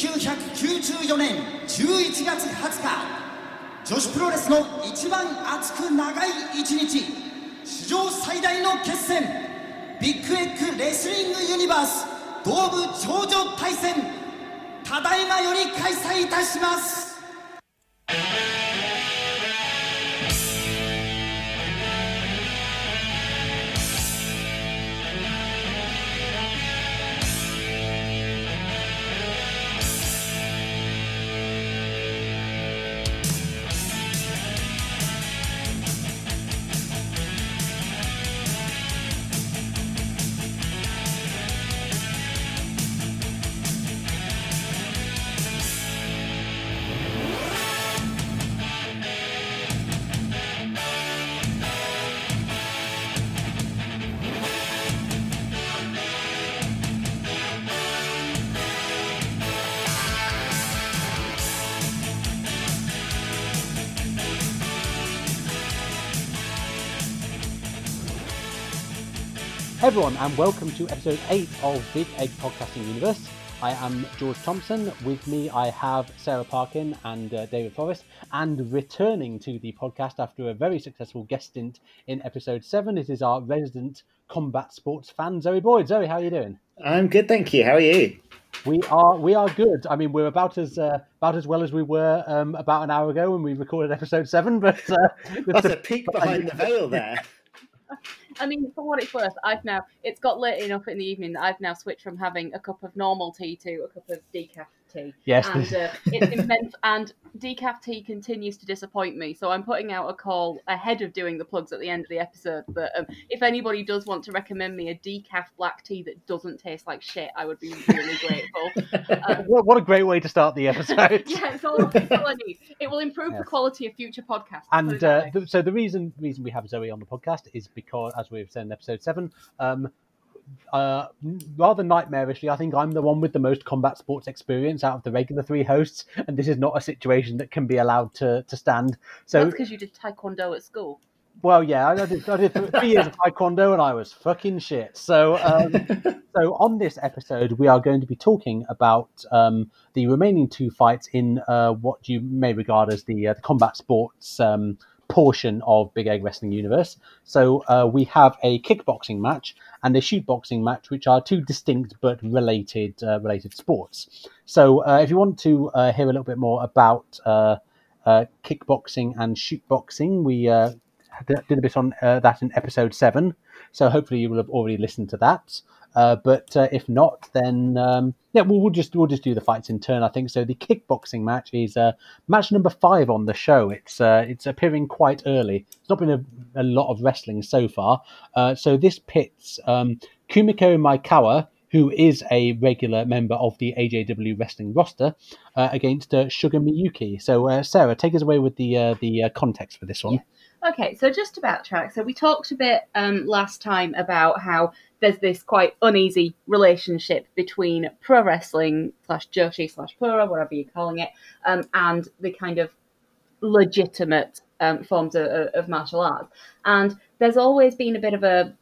1994年11月20日女子プロレスの一番熱く長い一日史上最大の決戦ビッグエッグレスリングユニバース東部頂上対戦ただいまより開催いたします。Everyone, and welcome to episode 8 of Big Egg Podcasting Universe. I am George Thompson. With me, I have Sarah Parkin and uh, David Forrest. And returning to the podcast after a very successful guest stint in episode 7, it is our resident combat sports fan, Zoe Boyd. Zoe, how are you doing? I'm good, thank you. How are you? We are we are good. I mean, we're about as uh, about as well as we were um, about an hour ago when we recorded episode seven. But uh, That's a peek behind the veil there. I mean, for what it's worth, I've now it's got late enough in the evening that I've now switched from having a cup of normal tea to a cup of decaf tea. Yes, and uh, it's immense. And decaf tea continues to disappoint me, so I'm putting out a call ahead of doing the plugs at the end of the episode. That um, if anybody does want to recommend me a decaf black tea that doesn't taste like shit, I would be really grateful. Um, what, what a great way to start the episode. yeah, it's all, it's all I need. It will improve Yes. the quality of future podcasts. And uh, way. th- so the reason reason we have Zoe on the podcast is because, as we've said in episode seven, um, uh, rather nightmarishly, I think I'm the one with the most combat sports experience out of the regular three hosts, and this is not a situation that can be allowed to to stand. So, That's because you did taekwondo at school. well, yeah, I did, I did three years of taekwondo, and I was fucking shit. So, um, so on this episode, we are going to be talking about um, the remaining two fights in uh, what you may regard as the, uh, the combat sports um, portion of Big Egg Wrestling Universe. So uh, we have a kickboxing match and a shoot boxing match, which are two distinct but related uh, related sports. So uh, if you want to uh, hear a little bit more about uh, uh, kickboxing and shoot boxing, we did a bit on that in episode seven. So hopefully you will have already listened to that. Uh, but uh, if not, then um, yeah, we'll, we'll just we'll just do the fights in turn. I think so. The kickboxing match is uh, match number five on the show. It's uh, it's appearing quite early. It's not been a, a lot of wrestling so far. Uh, so this pits um, Kumiko Maekawa, who is a regular member of the AJW wrestling roster, uh, against Sugar Miyuki. So Sarah, take us away with the the context for this one. Okay, so just to backtrack, so we talked a bit um, last time about how there's this quite uneasy relationship between pro wrestling slash Joshi slash Pura, whatever you're calling it, um, and the kind of legitimate um, forms of, of martial arts. And there's always been a bit of a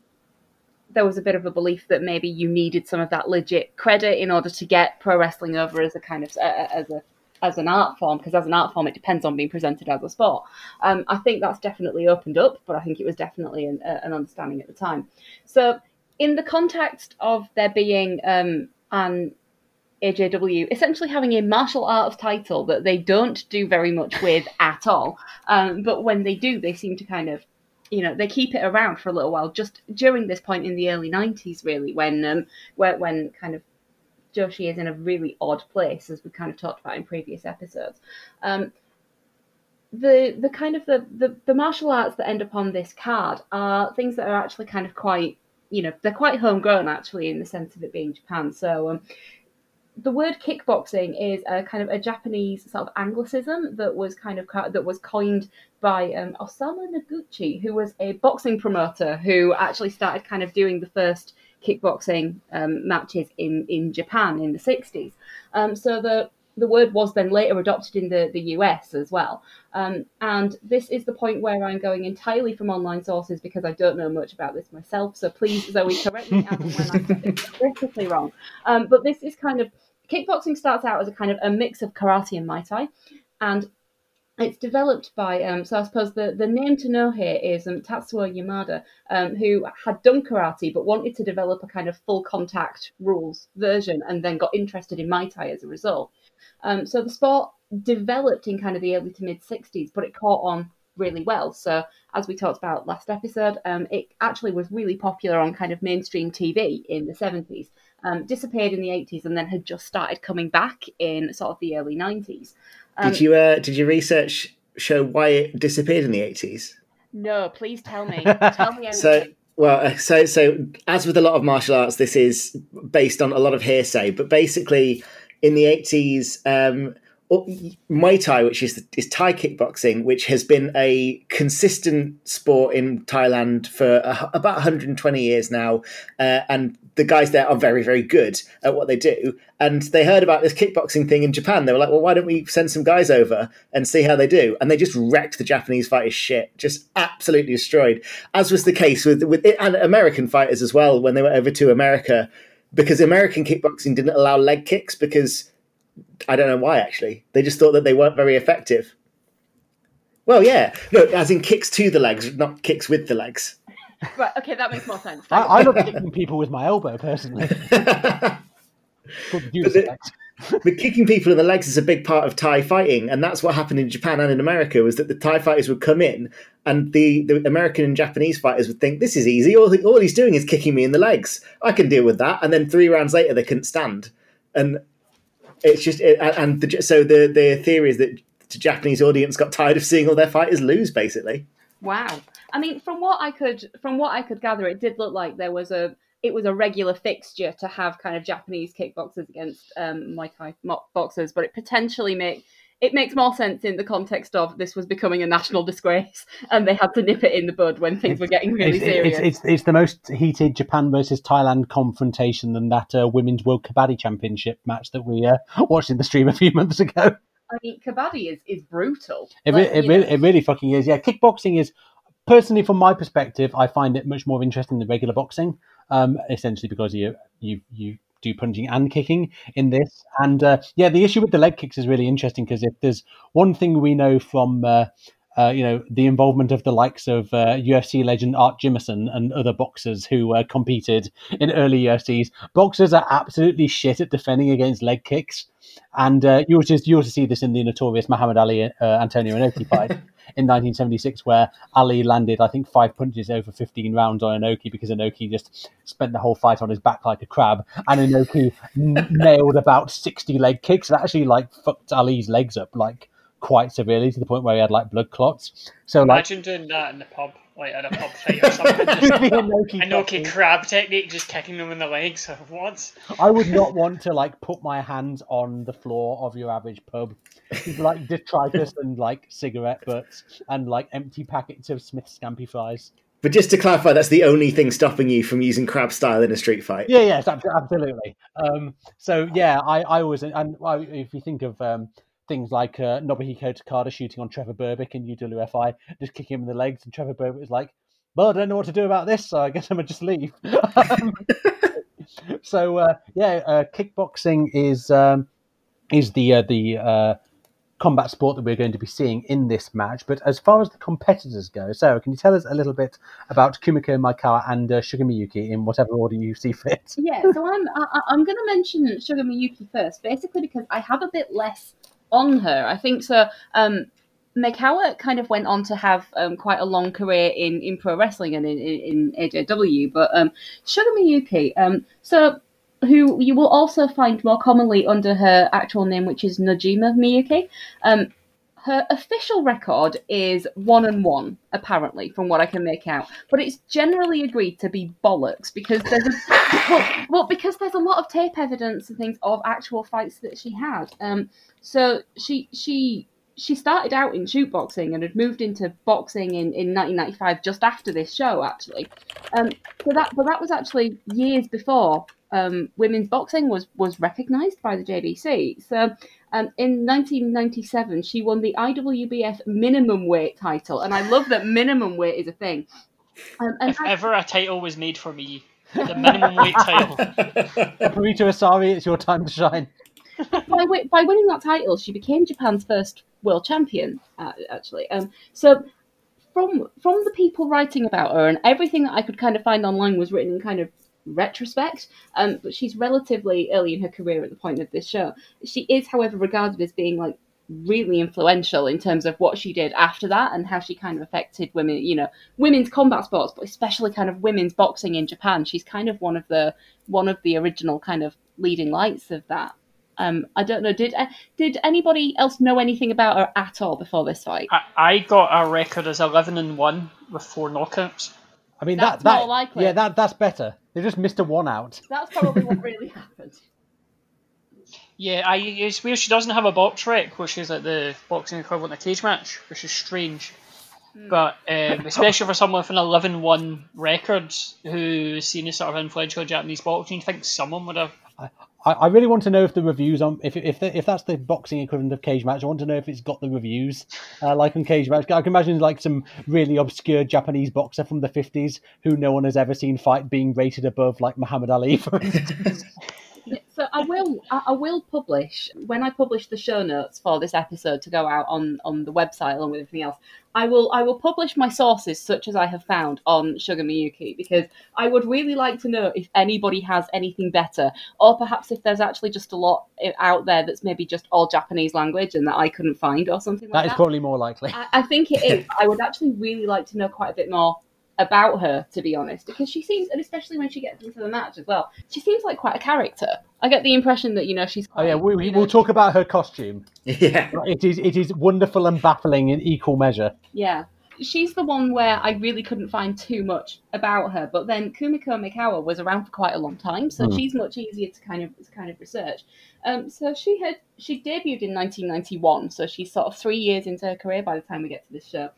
there was a bit of a belief that maybe you needed some of that legit credit in order to get pro wrestling over as a kind of uh, as a as an art form because as an art form it depends on being presented as a sport. Um, I think that's definitely opened up, but I think it was definitely an, uh, an understanding at the time. So in the context of there being um, an AJW essentially having a martial arts title that they don't do very much with at all, um, but when they do, they seem to kind of you know they keep it around for a little while just during this point in the early 90s really when um where, when kind of joshi is in a really odd place as we kind of talked about in previous episodes. Um the the kind of the, the the martial arts that end up on this card are things that are actually kind of quite you know they're quite homegrown actually in the sense of it being japan. So um the word kickboxing is a kind of a Japanese sort of anglicism that was kind of that was coined by um, Osamu Noguchi, who was a boxing promoter who actually started kind of doing the first kickboxing um, matches in, in Japan in the 60s. Um, so the the word was then later adopted in the, the US as well. Um, and this is the point where I'm going entirely from online sources because I don't know much about this myself. So please, Zoe, correct me when I get it critically wrong. Um, but this is kind of kickboxing starts out as a kind of a mix of karate and Muay Thai, and it's developed by um, so I suppose the, the name to know here is um, Tatsuo Yamada, um, who had done karate but wanted to develop a kind of full contact rules version, and then got interested in Muay Thai as a result. Um, so the sport developed in kind of the early to mid '60s, but it caught on really well. So as we talked about last episode, um, it actually was really popular on kind of mainstream TV in the '70s. Um, disappeared in the 80s and then had just started coming back in sort of the early 90s. Um, did you uh, did your research show why it disappeared in the eighties? No, please tell me. tell me. so, well, uh, so so as with a lot of martial arts, this is based on a lot of hearsay. But basically, in the eighties, um, Muay Thai, which is is Thai kickboxing, which has been a consistent sport in Thailand for a, about 120 years now, uh, and the guys there are very very good at what they do. And they heard about this kickboxing thing in Japan. They were like, "Well, why don't we send some guys over and see how they do?" And they just wrecked the Japanese fighters' shit, just absolutely destroyed. As was the case with with and American fighters as well when they went over to America, because American kickboxing didn't allow leg kicks because I don't know why actually. They just thought that they weren't very effective. Well, yeah, no, as in kicks to the legs, not kicks with the legs. Right. Okay, that makes more sense. I, I love kicking people with my elbow personally. but the, but kicking people in the legs is a big part of Thai fighting, and that's what happened in Japan and in America. Was that the Thai fighters would come in, and the, the American and Japanese fighters would think, "This is easy. All, all he's doing is kicking me in the legs. I can deal with that." And then three rounds later, they couldn't stand, and it's just it, and the, so the the theory is that the Japanese audience got tired of seeing all their fighters lose, basically. Wow. I mean, from what I could from what I could gather, it did look like there was a it was a regular fixture to have kind of Japanese kickboxers against um, Muay Thai boxers, but it potentially make it makes more sense in the context of this was becoming a national disgrace and they had to nip it in the bud when things were getting really it's, serious. It's, it's, it's, the most heated Japan versus Thailand confrontation than that uh, Women's World Kabaddi Championship match that we uh, watched in the stream a few months ago. I mean, Kabaddi is, is brutal. It, like, it, really, it really fucking is. Yeah, kickboxing is, personally, from my perspective, I find it much more interesting than regular boxing, um, essentially because you, you, you do punching and kicking in this. And uh, yeah, the issue with the leg kicks is really interesting because if there's one thing we know from uh, uh, you know the involvement of the likes of UFC uh, legend Art Jimmerson and other boxers who uh, competed in early UFCs, boxers are absolutely shit at defending against leg kicks. And uh, you also you also see this in the notorious Muhammad Ali Antonio Inoki fight. in 1976 where Ali landed, I think, five punches over 15 rounds on Inoki because Inoki just spent the whole fight on his back like a crab, and Inoki n- nailed about 60 leg kicks that actually like fucked Ali's legs up like quite severely to the point where he had like blood clots. So imagine like, doing that in the pub, like at a pub fight or something. Just Inoki, Inoki crab technique, just kicking them in the legs once. I would not want to like put my hands on the floor of your average pub like detritus and like cigarette butts and like empty packets of Smith Scampi fries. But just to clarify, that's the only thing stopping you from using crab style in a street fight. Yeah, yes, absolutely. Um, so yeah, I, I always and if you think of um, things like uh, Nobuhiko Takada shooting on Trevor Berbick in UWFI, just kicking him in the legs, and Trevor Berbick was like, "Well, I don't know what to do about this, so I guess I'm gonna just leave." so uh, yeah, uh, kickboxing is um, is the uh, the uh, combat sport that we're going to be seeing in this match. But as far as the competitors go, Sarah, can you tell us a little bit about Kumiko Maekawa and uh, Suga Miyuki in whatever order you see fit? Yeah, so I'm I, I'm going to mention Suga Miyuki first, basically because I have a bit less on her. I think so. Um, Maekawa kind of went on to have um, quite a long career in, in pro wrestling and in, in, in AJW, but um, Suga Miyuki, um, so who you will also find more commonly under her actual name, which is Najima Miyuki. Um, her official record is one and one, apparently, from what I can make out. But it's generally agreed to be bollocks because there's a well, well because there's a lot of tape evidence and things of actual fights that she had. Um, so she she she started out in shoot boxing and had moved into boxing in, in 1995 just after this show actually um, so that but that was actually years before um, women's boxing was was recognised by the JBC. So um, in 1997, she won the IWBF minimum weight title, and I love that minimum weight is a thing. Um, if I, ever a title was made for me, the minimum weight title. Burrito Asari, it's your time to shine. by, by winning that title, she became Japan's first world champion. Uh, actually, um, so from from the people writing about her and everything that I could kind of find online was written in kind of retrospect. Um, but she's relatively early in her career at the point of this show. She is, however, regarded as being like really influential in terms of what she did after that and how she kind of affected women, you know, women's combat sports, but especially kind of women's boxing in Japan. She's kind of one of the one of the original kind of leading lights of that. Um, I don't know. Did uh, did anybody else know anything about her at all before this fight? I, I got a record as eleven and one with four knockouts. I mean That's that that more likely. yeah that that's better. They just missed a one out. That's probably what really happened. Yeah, I it's weird she doesn't have a BoxRec, which is like the boxing equivalent of a cage match, which is strange. But um, especially for someone with an 11-1 record who's seen as sort of influential Japanese boxing, you think someone would have. I, I really want to know if the reviews on if if the, if that's the boxing equivalent of cage match. I want to know if it's got the reviews uh, like on cage match. I can imagine like some really obscure Japanese boxer from the fifties who no one has ever seen fight being rated above like Muhammad Ali, for instance. So I will I will publish when I publish the show notes for this episode to go out on on the website along with everything else. I will I will publish my sources such as I have found on Sugar Miyuki because I would really like to know if anybody has anything better or perhaps if there's actually just a lot out there that's maybe just all Japanese language and that I couldn't find or something like that that. is probably more likely. I, I think it is. I would actually really like to know quite a bit more about her, to be honest, because she seems, and especially when she gets into the match as well, she seems like quite a character. I get the impression that you know she's. Oh yeah, we, we will talk about her costume. Yeah. It is it is wonderful and baffling in equal measure. Yeah. She's the one where I really couldn't find too much about her, but then Kumiko Mikawa was around for quite a long time, so Hmm. she's much easier to kind of to kind of research. Um, so she had she debuted in 1991, so she's sort of three years into her career by the time we get to this show.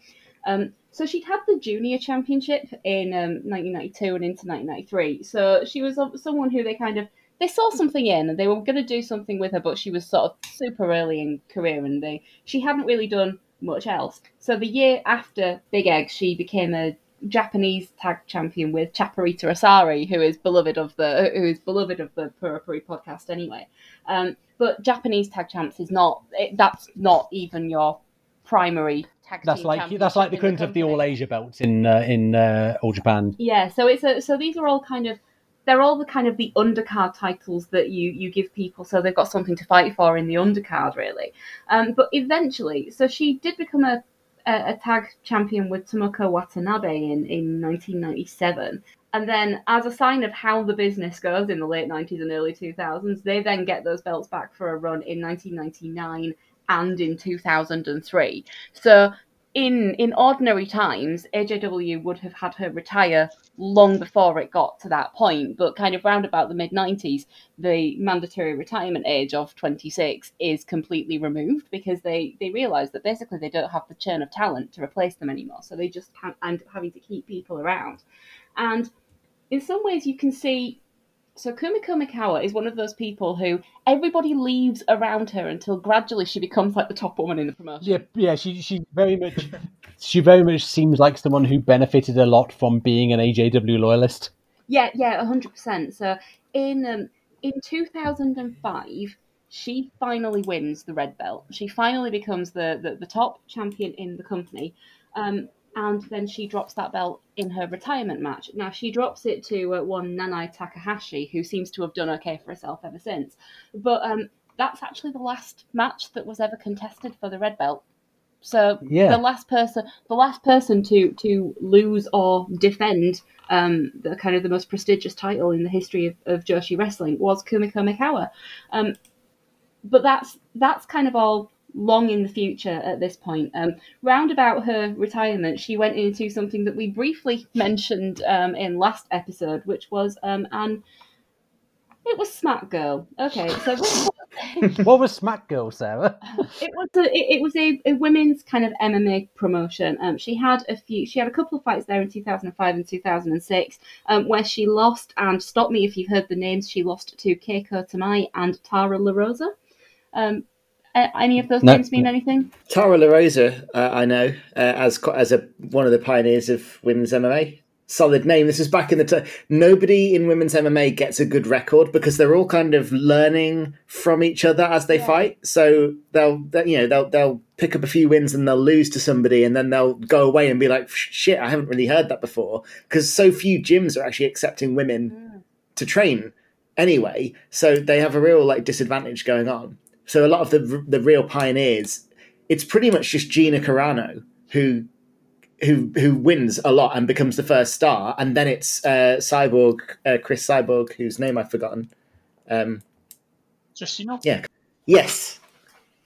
Um, so she'd had the junior championship in um, 1992 and into 1993. So she was someone who they kind of they saw something in and they were going to do something with her, but she was sort of super early in career and they she hadn't really done much else. So the year after Big Egg, she became a Japanese tag champion with Chaparita Asari, who is beloved of the who is beloved of the Purapuri podcast anyway. Um, but Japanese tag champs is not it, that's not even your primary tag. That's team like that's like the equivalent of the. All Asia belts in uh, in uh, All Japan. Yeah, so it's a, so these are all kind of they're all the kind of the undercard titles that you you give people, so they've got something to fight for in the undercard, really. Um, but eventually, so she did become a a, a tag champion with Tomoko Watanabe in in 1997. And then, as a sign of how the business goes in the late 90s and early 2000s, they then get those belts back for a run in 1999 and in 2003. So, in in ordinary times, AJW would have had her retire long before it got to that point. But kind of round about the mid 90s, the mandatory retirement age of 26 is completely removed because they they realise that basically they don't have the churn of talent to replace them anymore. So they just can't end up having to keep people around. And in some ways, you can see. So Kumiko Mikawa is one of those people who everybody leaves around her until gradually she becomes like the top woman in the promotion. Yeah, yeah. She she very much she very much seems like someone who benefited a lot from being an AJW loyalist. Yeah, yeah, hundred percent. So in um, in two thousand and five, she finally wins the red belt. She finally becomes the the, the top champion in the company. Um, and then she drops that belt in her retirement match. Now she drops it to uh, one Nanae Takahashi, who seems to have done okay for herself ever since. But um, that's actually the last match that was ever contested for the red belt. So Yeah. the last person, the last person to to lose or defend um, the kind of the most prestigious title in the history of, of Joshi wrestling was Kumiko Mikawa. Um, but that's that's kind of all long in the future at this point. Um, round about her retirement, she went into something that we briefly mentioned um, in last episode, which was um, an it was Smack Girl. Okay, so what was Smack Girl, Sarah? it was a it, it was a, a women's kind of MMA promotion. Um, she had a few, she had a couple of fights there in 2005 and 2006, um, where she lost. And stop me if you've heard the names. She lost to Keiko Tamai and Tara La Rosa. Um, any of those No. names mean anything? Tara La Rosa, uh, I know, uh, as as a one of the pioneers of women's MMA. solid name. This is back in the time. Nobody in women's MMA gets a good record because they're all kind of learning from each other as they Yeah. fight. So they'll, they you know, they'll they'll pick up a few wins and they'll lose to somebody, and then they'll go away and be like, "Shit, I haven't really heard that before." Because so few gyms are actually accepting women to train anyway. So they have a real like disadvantage going on. So a lot of the the real pioneers, it's pretty much just Gina Carano who who who wins a lot and becomes the first star, and then it's uh, Cyborg uh, Chris Cyborg, whose name I've forgotten. Um, Just you know. yeah, yes,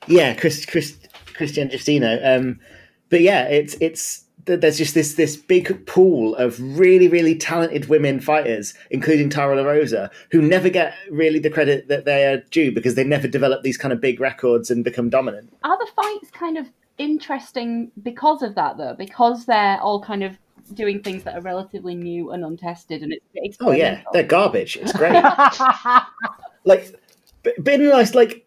yeah, Chris Chris Cristiane Justino. Um, but yeah, it's it's there's just this this big pool of really really talented women fighters, including Tara La Rosa, who never get really the credit that they are due because they never develop these kind of big records and become dominant. Are the fights kind of interesting because of that, though? Because they're all kind of doing things that are relatively new and untested, and it's Oh yeah, they're garbage. It's great. like, but nice like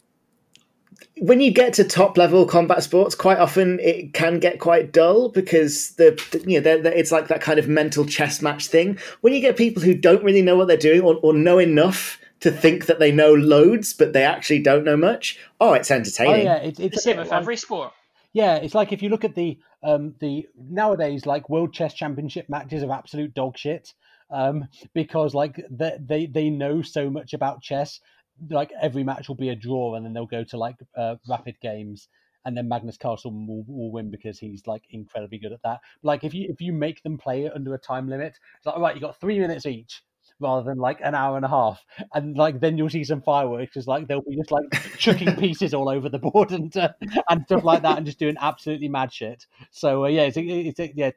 when you get to top level combat sports, quite often it can get quite dull because the, the you know they're, they're- it's like that kind of mental chess match thing. When you get people who don't really know what they're doing or, or know enough to think that they know loads, but they actually don't know much. Oh, it's entertaining. Oh entertaining. yeah, it's The same with like- every sport. Yeah, it's like if you look at the um the nowadays like world chess championship matches are absolute dog shit. Um, because like they, they they know so much about chess. Like every match will be a draw, and then they'll go to like uh, rapid games, and then Magnus Carlsen will, will win because he's like incredibly good at that. Like if you if you make them play it under a time limit, it's like all right, you got three minutes each. Rather than like an hour and a half, and like then you'll see some fireworks, because like they'll be just like chucking pieces all over the board and uh, and stuff like that, and just doing absolutely mad shit. So uh, yeah, it's, it's, it's yeah,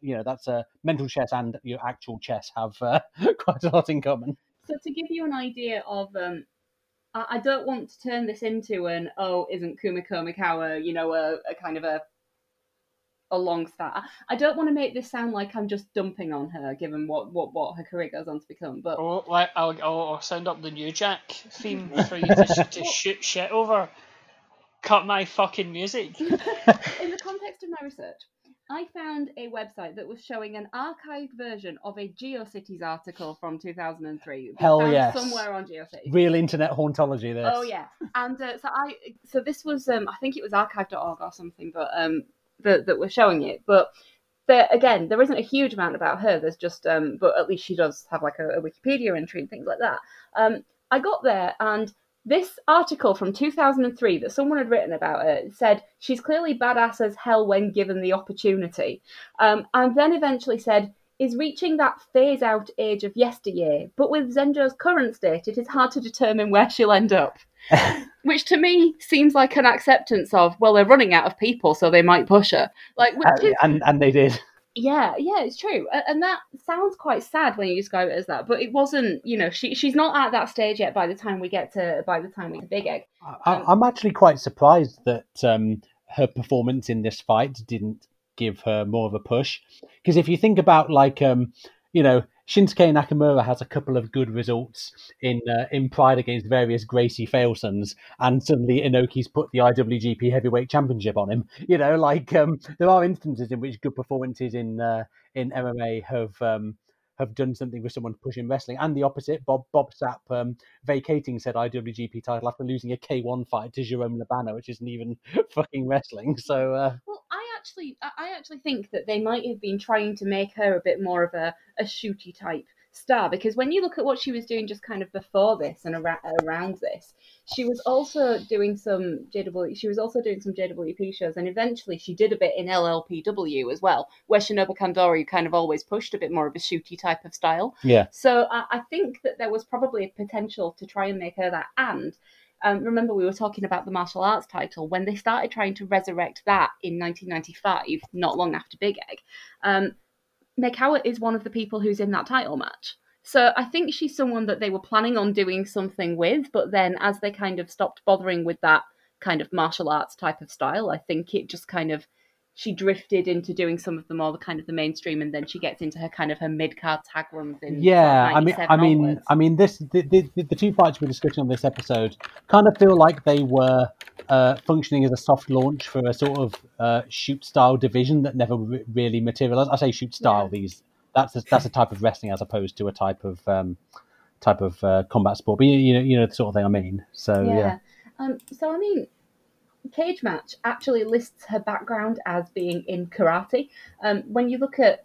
you know that's uh, mental chess and your actual chess have uh, quite a lot in common. So to give you an idea of, um, I, I don't want to turn this into an oh, isn't Kumiko Mikawa, you know, a, a kind of a a long star. I don't want to make this sound like I'm just dumping on her, given what what what her career goes on to become. But Oh, like, I'll, I'll, I'll sound up the New Jack theme for you to, to shoot shit over. Cut my fucking music. in the context of my research, I found a website that was showing an archived version of a GeoCities article from 2003. Hell yes. Somewhere on GeoCities. Real internet hauntology. This. Oh yeah, and uh, so I so this was um I think it was archive.org or something, but um that that were showing it, but. There, again, there isn't a huge amount about her. There's just, um, but at least she does have like a, a Wikipedia entry and things like that. Um, I got there, and this article from 2003 that someone had written about her said she's clearly badass as hell when given the opportunity, um, and then eventually said is reaching that phase out age of yesteryear. But with Zenjo's current state, it is hard to determine where she'll end up. Which to me seems like an acceptance of, well, they're running out of people, so they might push her. Like, which Uh, is, and and they did. Yeah, yeah, it's true, and that sounds quite sad when you describe it as that. But it wasn't, you know, she she's not at that stage yet. By the time we get to by the time we get to Big Egg, I, I'm actually quite surprised that um, her performance in this fight didn't give her more of a push. Because if you think about like um, you know Shinsuke Nakamura has a couple of good results in uh, in Pride against various Gracie Failsons, and suddenly Inoki's put the IWGP Heavyweight Championship on him. You know, like um, there are instances in which good performances in uh, in MMA have. Um, have done something with someone pushing wrestling, and the opposite. Bob Bob Sapp um, vacating said IWGP title after losing a K1 fight to Jerome Le Banner, which isn't even fucking wrestling. So uh, well, I actually I actually think that they might have been trying to make her a bit more of a a shooty type star because when you look at what she was doing just kind of before this and around, around this she was also doing some JW she was also doing some JWP shows and eventually she did a bit in LLPW as well where Shinobu Kandori kind of always pushed a bit more of a shooty type of style yeah, so I, I think that there was probably a potential to try and make her that. And um, remember, we were talking about the martial arts title when they started trying to resurrect that in 1995, not long after Big Egg. Um, Maekawa is one of the people who's in that title match. So I think she's someone that they were planning on doing something with, but then as they kind of stopped bothering with that kind of martial arts type of style, I think it just kind of she drifted into doing some of the more the kind of the mainstream, and then she gets into her kind of her mid card tag runs in yeah. I mean, I mean, onwards. I mean, this the, the, the two fights we're discussing on this episode kind of feel like they were uh, functioning as a soft launch for a sort of uh, shoot style division that never re- really materialized. I say shoot style; Yeah. these that's a, that's a type of wrestling as opposed to a type of um, type of uh, combat sport. But you, you know, you know the sort of thing I mean. So yeah, Yeah. Um, so I mean, Cage Match actually lists her background as being in karate. Um, when you look at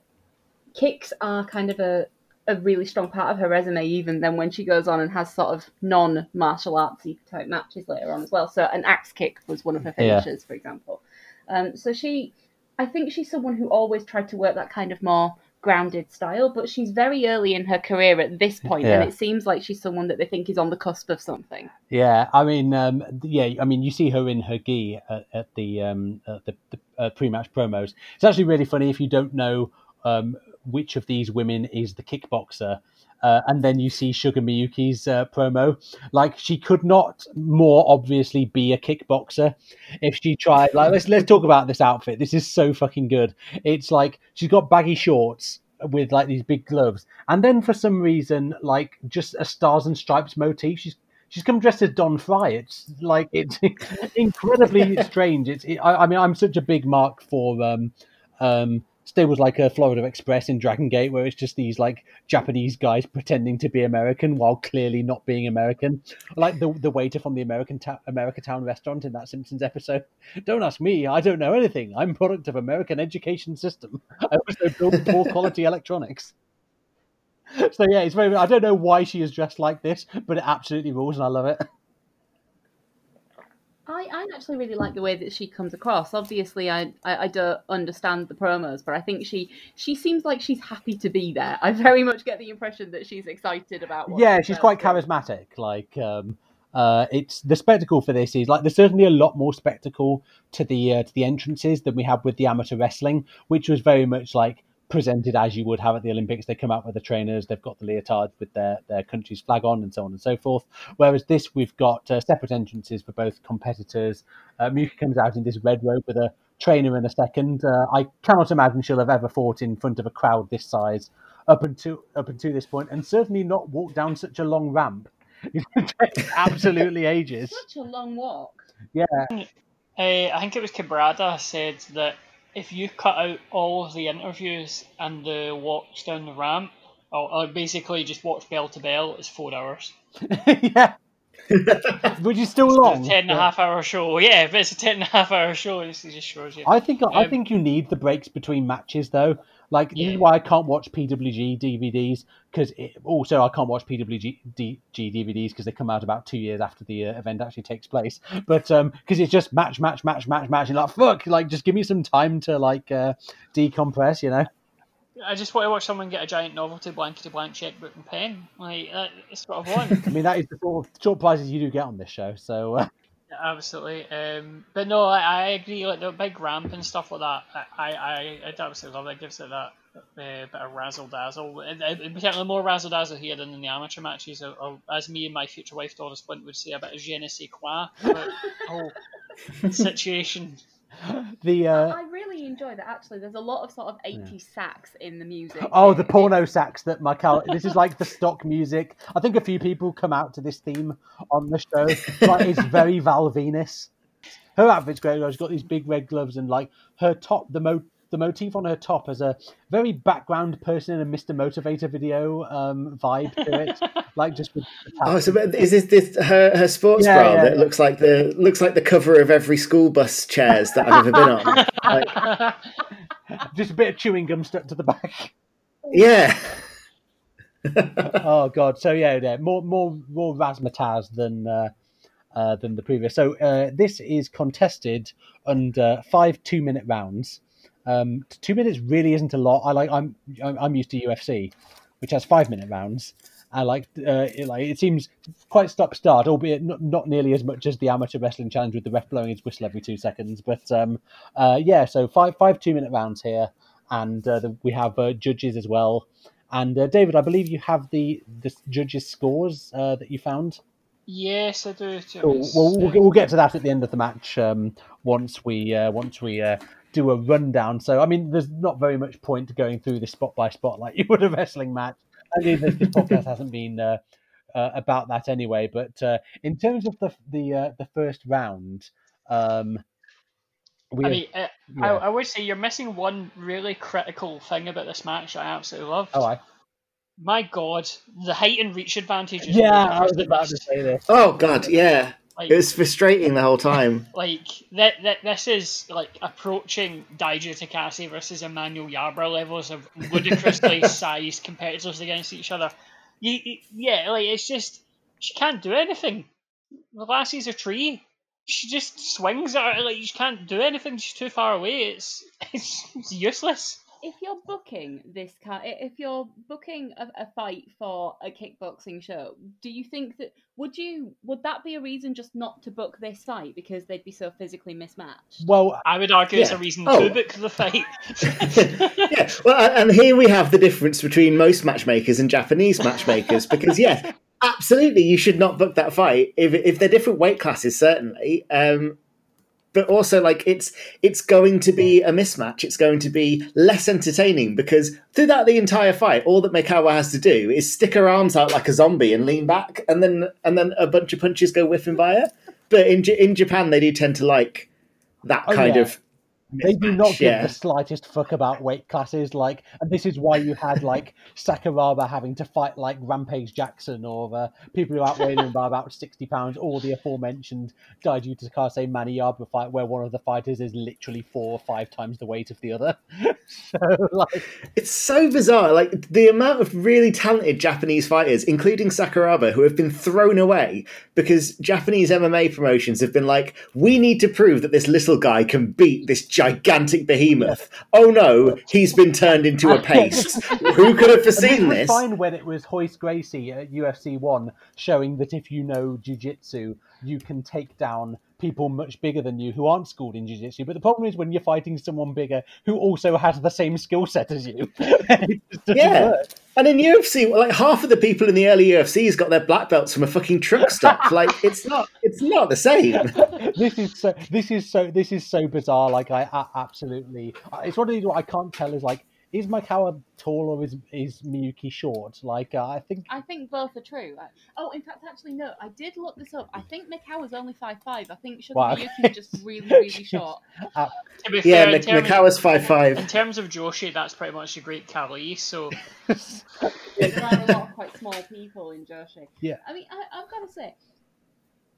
kicks, are kind of a a really strong part of her resume. Even then, when she goes on and has sort of non martial artsy type matches later on as well. So an axe kick was one of her Yeah. finishes, for example. Um, so she, I think she's someone who always tried to work that kind of more grounded style, but she's very early in her career at this point, Yeah. and it seems like she's someone that they think is on the cusp of something. Yeah, I mean, um, yeah, I mean, you see her in her gi at, at the um, at the, the uh, pre-match promos. It's actually really funny if you don't know um, which of these women is the kickboxer, uh, and then you see Sugar Miyuki's uh, promo. Like, she could not more obviously be a kickboxer if she tried. Like, let's let's talk about this outfit. This is so fucking good. It's like she's got baggy shorts with like these big gloves, and then for some reason, like just a stars and stripes motif. She's she's come dressed as Don Frye. It's like it's incredibly strange. It's it, I, I mean I'm such a big mark for um um stables like a Florida Express in Dragon Gate where it's just these like Japanese guys pretending to be American while clearly not being American. Like the the waiter from the American ta- America Town restaurant in that Simpsons episode. Don't ask me. I don't know anything. I'm product of American education system. I also build poor quality electronics. So yeah, it's very. I don't know why she is dressed like this, but it absolutely rules, and I love it. I, I actually really like the way that she comes across. Obviously, I, I, I don't understand the promos, but I think she she seems like she's happy to be there. I very much get the impression that she's excited about. What yeah, she's quite charismatic. Like, um, uh, it's the spectacle for this is like there's certainly a lot more spectacle to the uh, to the entrances than we have with the amateur wrestling, which was very much like presented as you would have at the Olympics. They come out with the trainers, they've got the leotards with their their country's flag on, and so on and so forth. Whereas this, we've got uh, separate entrances for both competitors. Uh, Miyuki comes out in this red robe with a trainer in a second. Uh, I cannot imagine she'll have ever fought in front of a crowd this size up until up until this point, and certainly not walked down such a long ramp. Absolutely ages. Such a long walk. Yeah, Uh, I think it was Cabrada said that if you cut out all of the interviews and the walks down the ramp, or, or basically just watch bell to bell, it's four hours. yeah. Which is still long. It's a ten and a half hour show. Yeah, if it's a ten and a half hour show, it just shows you. I think I Um, think you need the breaks between matches though. Like this is why I can't watch PWG DVDs because also I can't watch PWG D- G DVDs because they come out about two years after the uh, event actually takes place. But um, because it's just match, match, match, match, match, and like fuck, like just give me some time to like uh, decompress, you know. I just want to watch someone get a giant novelty blankety blank checkbook and pen. Like that's what I want. I mean that is the sort of sort prizes you do get on this show. So uh, Absolutely. Um, but no, I, I agree. Like the big ramp and stuff like that, I I, I absolutely love. That gives it that uh, bit of razzle dazzle. And, and particularly more razzle dazzle here than in the amateur matches. Or, or, as me and my future wife Doris Flint would say, a bit of je ne sais quoi about the whole situation. the uh, I really enjoy that. Actually, there's a lot of sort of 80s sax in the music. Oh, the porno sax that my Michael. This is like the stock music. I think a few people come out to this theme on the show. Like it's very Val Venis. Her outfit's great. She's got these big red gloves and like her top. The mo the motif on her top has a very background person in a Mr. Motivator video um, vibe to it. like just with Oh, so is this, this her her sports Yeah, bra yeah, that yeah. looks like the looks like the cover of every school bus chairs that I've ever been on? Like, just a bit of chewing gum stuck to the back. yeah. oh god so yeah, yeah more more more razzmatazz than uh, uh, than the previous so uh, this is contested under five two minute rounds um, two minutes really isn't a lot i like i'm i'm used to ufc which has five minute rounds I like uh, it, like it seems quite stop start, albeit not, not nearly as much as the amateur wrestling challenge with the ref blowing his whistle every two seconds. But um, uh, yeah, so five five two minute rounds here, and uh, the, we have uh, judges as well. And uh, David, I believe you have the the judges' scores uh, that you found. yes, I do. Well, we'll, get- we'll get to that at the end of the match um, once we uh, once we uh, do a rundown. So, I mean, there's not very much point to going through this spot by spot like you would a wrestling match. I mean, this, this podcast hasn't been uh, uh, about that anyway. But uh, in terms of the the uh, the first round, um, We I mean, uh, yeah. I would say you're missing one really critical thing about this match I absolutely loved. oh, I, My God, the height and reach advantage. is yeah, I was about to say this. Oh god, yeah. Like, It was frustrating the whole time. like that, that this is like approaching Daiju Takase versus Emmanuel Yarbrough levels of ludicrously sized competitors against each other. You, you- yeah, like it's just she can't do anything. The lassie's a tree. She just swings at her like she can't do anything. She's too far away. It's it's, it's useless. If you're booking this kind, if you're booking a, a fight for a kickboxing show, do you think that would you would that be a reason just not to book this fight because they'd be so physically mismatched? Well, I would argue it's a reason Oh. to book the fight. yeah, well, and here we have the difference between most matchmakers and Japanese matchmakers because, yes, absolutely, you should not book that fight if if they're different weight classes, certainly. Um, but also, like it's it's going to be a mismatch. It's going to be less entertaining because throughout the entire fight, all that Mikawa has to do is stick her arms out like a zombie and lean back, and then and then a bunch of punches go whiffing by her. But in in Japan, they do tend to like that Oh, kind yeah. of. They do not give yeah. the slightest fuck about weight classes. Like, and this is why you had like Sakuraba having to fight like Rampage Jackson or uh, people who outweighed him by about sixty pounds, or the aforementioned Daiju Takase Maniyaba fight, where one of the fighters is literally four or five times the weight of the other. so, like, It's so bizarre. Like the amount of really talented Japanese fighters, including Sakuraba, who have been thrown away because Japanese MMA promotions have been like, we need to prove that this little guy can beat this gigantic behemoth. Oh no, he's been turned into a paste. Who could have foreseen was this? fine when it was Royce Gracie at UFC One, showing that if you know jujitsu, you can take down people much bigger than you who aren't schooled in jiu-jitsu but the problem is when you're fighting someone bigger who also has the same skill set as you Yeah. work. And in UFC, like half of the people in the early UFCs got their black belts from a fucking truck stop. like it's not, it's not the same. this is so this is so this is so bizarre like i, I absolutely uh, it's one of these what i can't tell is like is Mikawa tall or is is Miyuki short? Like uh, I think I think both are true. I- Oh, in fact, actually, no. I did look this up. I think Mikawa's only five five. I think Sugar Wow. Miyuki's just really, really short. To be Yeah, fair, in Mik- terms, Mikawa's five five. in terms of Joshi, that's pretty much the great Khali. So There's like a lot of quite small people in Joshi. Yeah. I mean, I, I've got to say,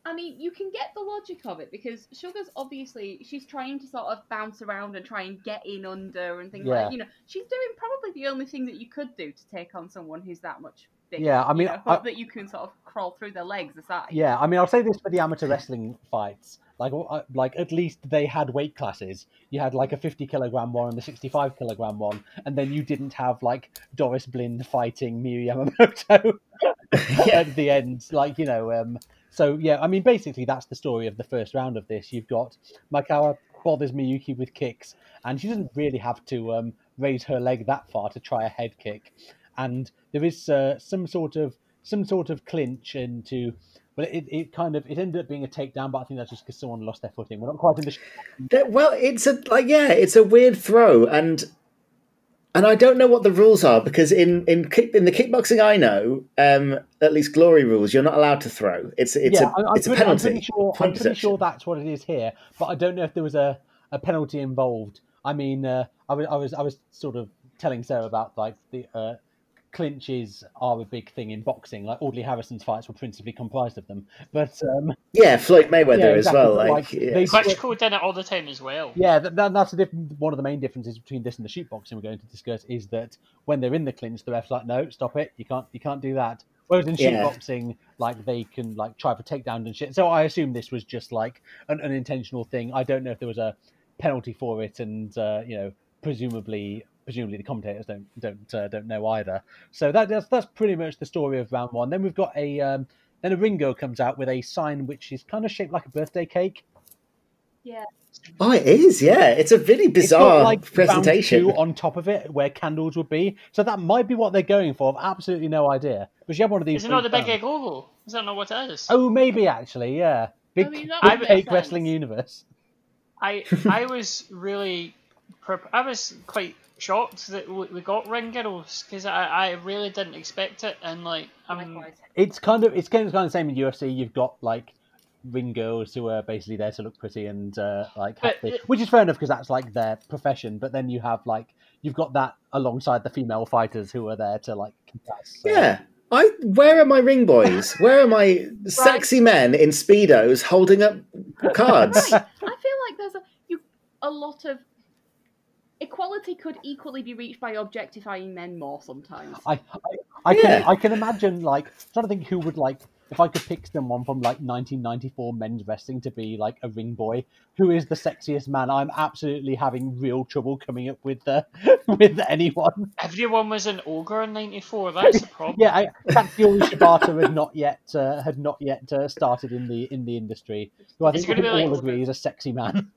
I mean, you can get the logic of it because Sugar's obviously she's trying to sort of bounce around and try and get in under and things Yeah. like you know she's doing probably the only thing that you could do to take on someone who's that much bigger. Yeah, I mean, you know, I- that you can sort of crawl through their legs aside. Yeah, I mean, I'll say this for the amateur wrestling fights. Like, uh, like at least they had weight classes. You had like a 50 kilogram one and the 65 kilogram one, and then you didn't have like Doris Blind fighting Miyu Yamamoto at the end. Like, you know, um, so yeah, I mean, basically that's the story of the first round of this. You've got Makawa bothers Miyuki with kicks, and she doesn't really have to um, raise her leg that far to try a head kick. And there is uh, some sort of some sort of clinch into. Well, it, it kind of it ended up being a takedown, but I think that's just because someone lost their footing. We're not quite in the. Well, it's a like yeah, it's a weird throw, and and I don't know what the rules are because in in kick, in the kickboxing I know, um, at least glory rules, you're not allowed to throw. It's it's yeah, a I'm it's a pretty, I'm penalty. pretty sure. I'm pretty sure that's what it is here, but I don't know if there was a, a penalty involved. I mean, uh, I was I was I was sort of telling Sarah about like the uh, clinches are a big thing in boxing. Like Audley Harrison's fights were principally comprised of them, but um, Yeah, Floyd Mayweather Yeah, as well. but, Like, like, yeah. they- Klitschko did it all the time as well. Yeah, that, that, that's the diff- one of the main differences between this and the shoot boxing we're going to discuss is that when they're in the clinch, the ref's like, "No, stop it! You can't, you can't do that." Whereas in shoot Yeah. boxing, like they can like try for takedowns and shit. So I assume this was just like an unintentional thing. I don't know if there was a penalty for it, and uh, you know, presumably, presumably the commentators don't don't uh, don't know either. So that, that's that's pretty much the story of round one. Then we've got a um, then a Ringo comes out with a sign which is kind of shaped like a birthday cake. Yeah. oh, it is. Yeah, it's a really It's got, bizarre like round presentation. two on top of it where candles would be. So that might be what they're going for. I've absolutely no idea. But you have one of these. Is it not the things big egg down. logo? Is that not what it is? Oh, maybe actually, yeah. Big, mean, that big cake sense. wrestling universe. I I was really, prep- I was quite shocked that we we got ring girls because I, I really didn't expect it and like I'm Likewise. It's kind of it's kind of kind of the same in UFC. You've got like ring girls who are basically there to look pretty and uh, like happy, it- which is fair enough because that's like their profession. But then you have like you've got that alongside the female fighters who are there to like contest. so- Yeah. I where are my ring boys? Where are my sexy men in speedos holding up cards? I feel like there's a you a lot of equality could equally be reached by objectifying men more sometimes. I, I, I can I can imagine like I'm trying to think who would like if I could pick someone from like 1994 men's wrestling to be like a ring boy, who is the sexiest man? I'm absolutely having real trouble coming up with uh, with anyone. Everyone was an ogre in '94. That's the problem. Yeah, I, Katsuyori Shibata had not yet uh, had not yet uh, started in the in the industry. Who I think we can all like- agree is a sexy man.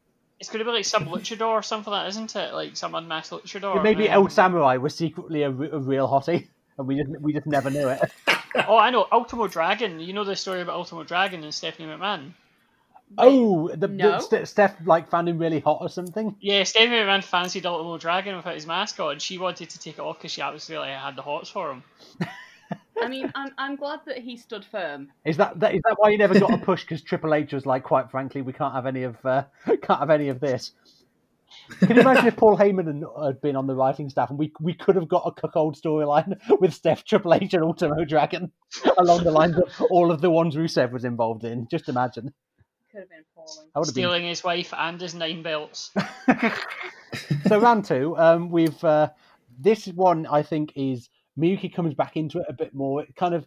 It's going to be like some luchador or something like that, isn't it? Like some unmasked luchador. Maybe El Samurai was secretly a, a real hottie, and we just we just never knew it. Oh, I know. Ultimo Dragon. You know the story about Ultimo Dragon and Stephanie McMahon? Oh, the, No. the Steph like found him really hot or something. Yeah, Stephanie McMahon fancied Ultimo Dragon without his mask on. She wanted to take it off because she absolutely had the hots for him. I mean, I'm I'm glad that he stood firm. Is that, that is that why you never got a push? Because Triple H was like, quite frankly, we can't have any of uh, can't have any of this. Can you imagine if Paul Heyman had- had been on the writing staff and we we could have got a cuckold storyline with Steph, Triple H, and Ultimo Dragon along the lines of all of the ones Rusev was involved in? Just imagine. Could have been appalling. I been Stealing his wife and his nine belts. so round two, um, we've uh, this one I think is Miyuki comes back into it a bit more. It kind of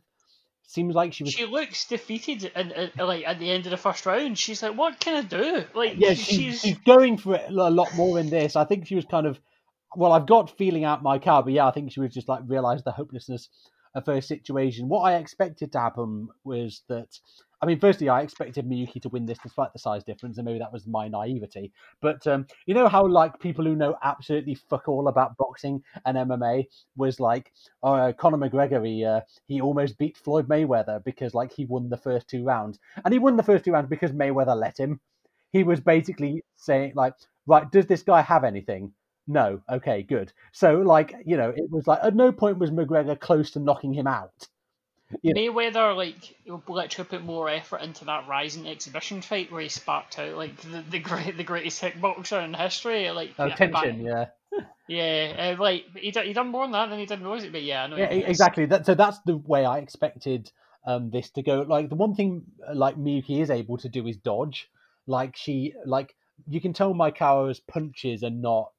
seems like she was She looks defeated, and like at the end of the first round, she's like, "What can I do?" Like, yeah, she- she, she's she's going for it a lot more in this. I think she was kind of well, I've got feeling out my car, but yeah, I think she was just like realised the hopelessness of her situation. What I expected to happen was that I mean, firstly, I expected Miyuki to win this despite the size difference, and maybe that was my naivety. But um, you know how like people who know absolutely fuck all about boxing and MMA was like, oh, uh, Conor McGregor, he uh, he almost beat Floyd Mayweather because like he won the first two rounds, and he won the first two rounds because Mayweather let him. He was basically saying like, right, does this guy have anything? No. Okay, good. So like, you know, it was like at no point was McGregor close to knocking him out. Yeah. Mayweather like literally put more effort into that Rizin exhibition fight where he sparked out like the the great the greatest kickboxer in history. Like Oh, yeah, Tenshin, yeah. yeah, uh, like he done, he done more than that than he did it? But yeah, I know. Yeah, you exactly. That, so that's the way I expected um, this to go. Like the one thing, like Miyuki is able to do is dodge. Like she, like you can tell Maekawa's punches are not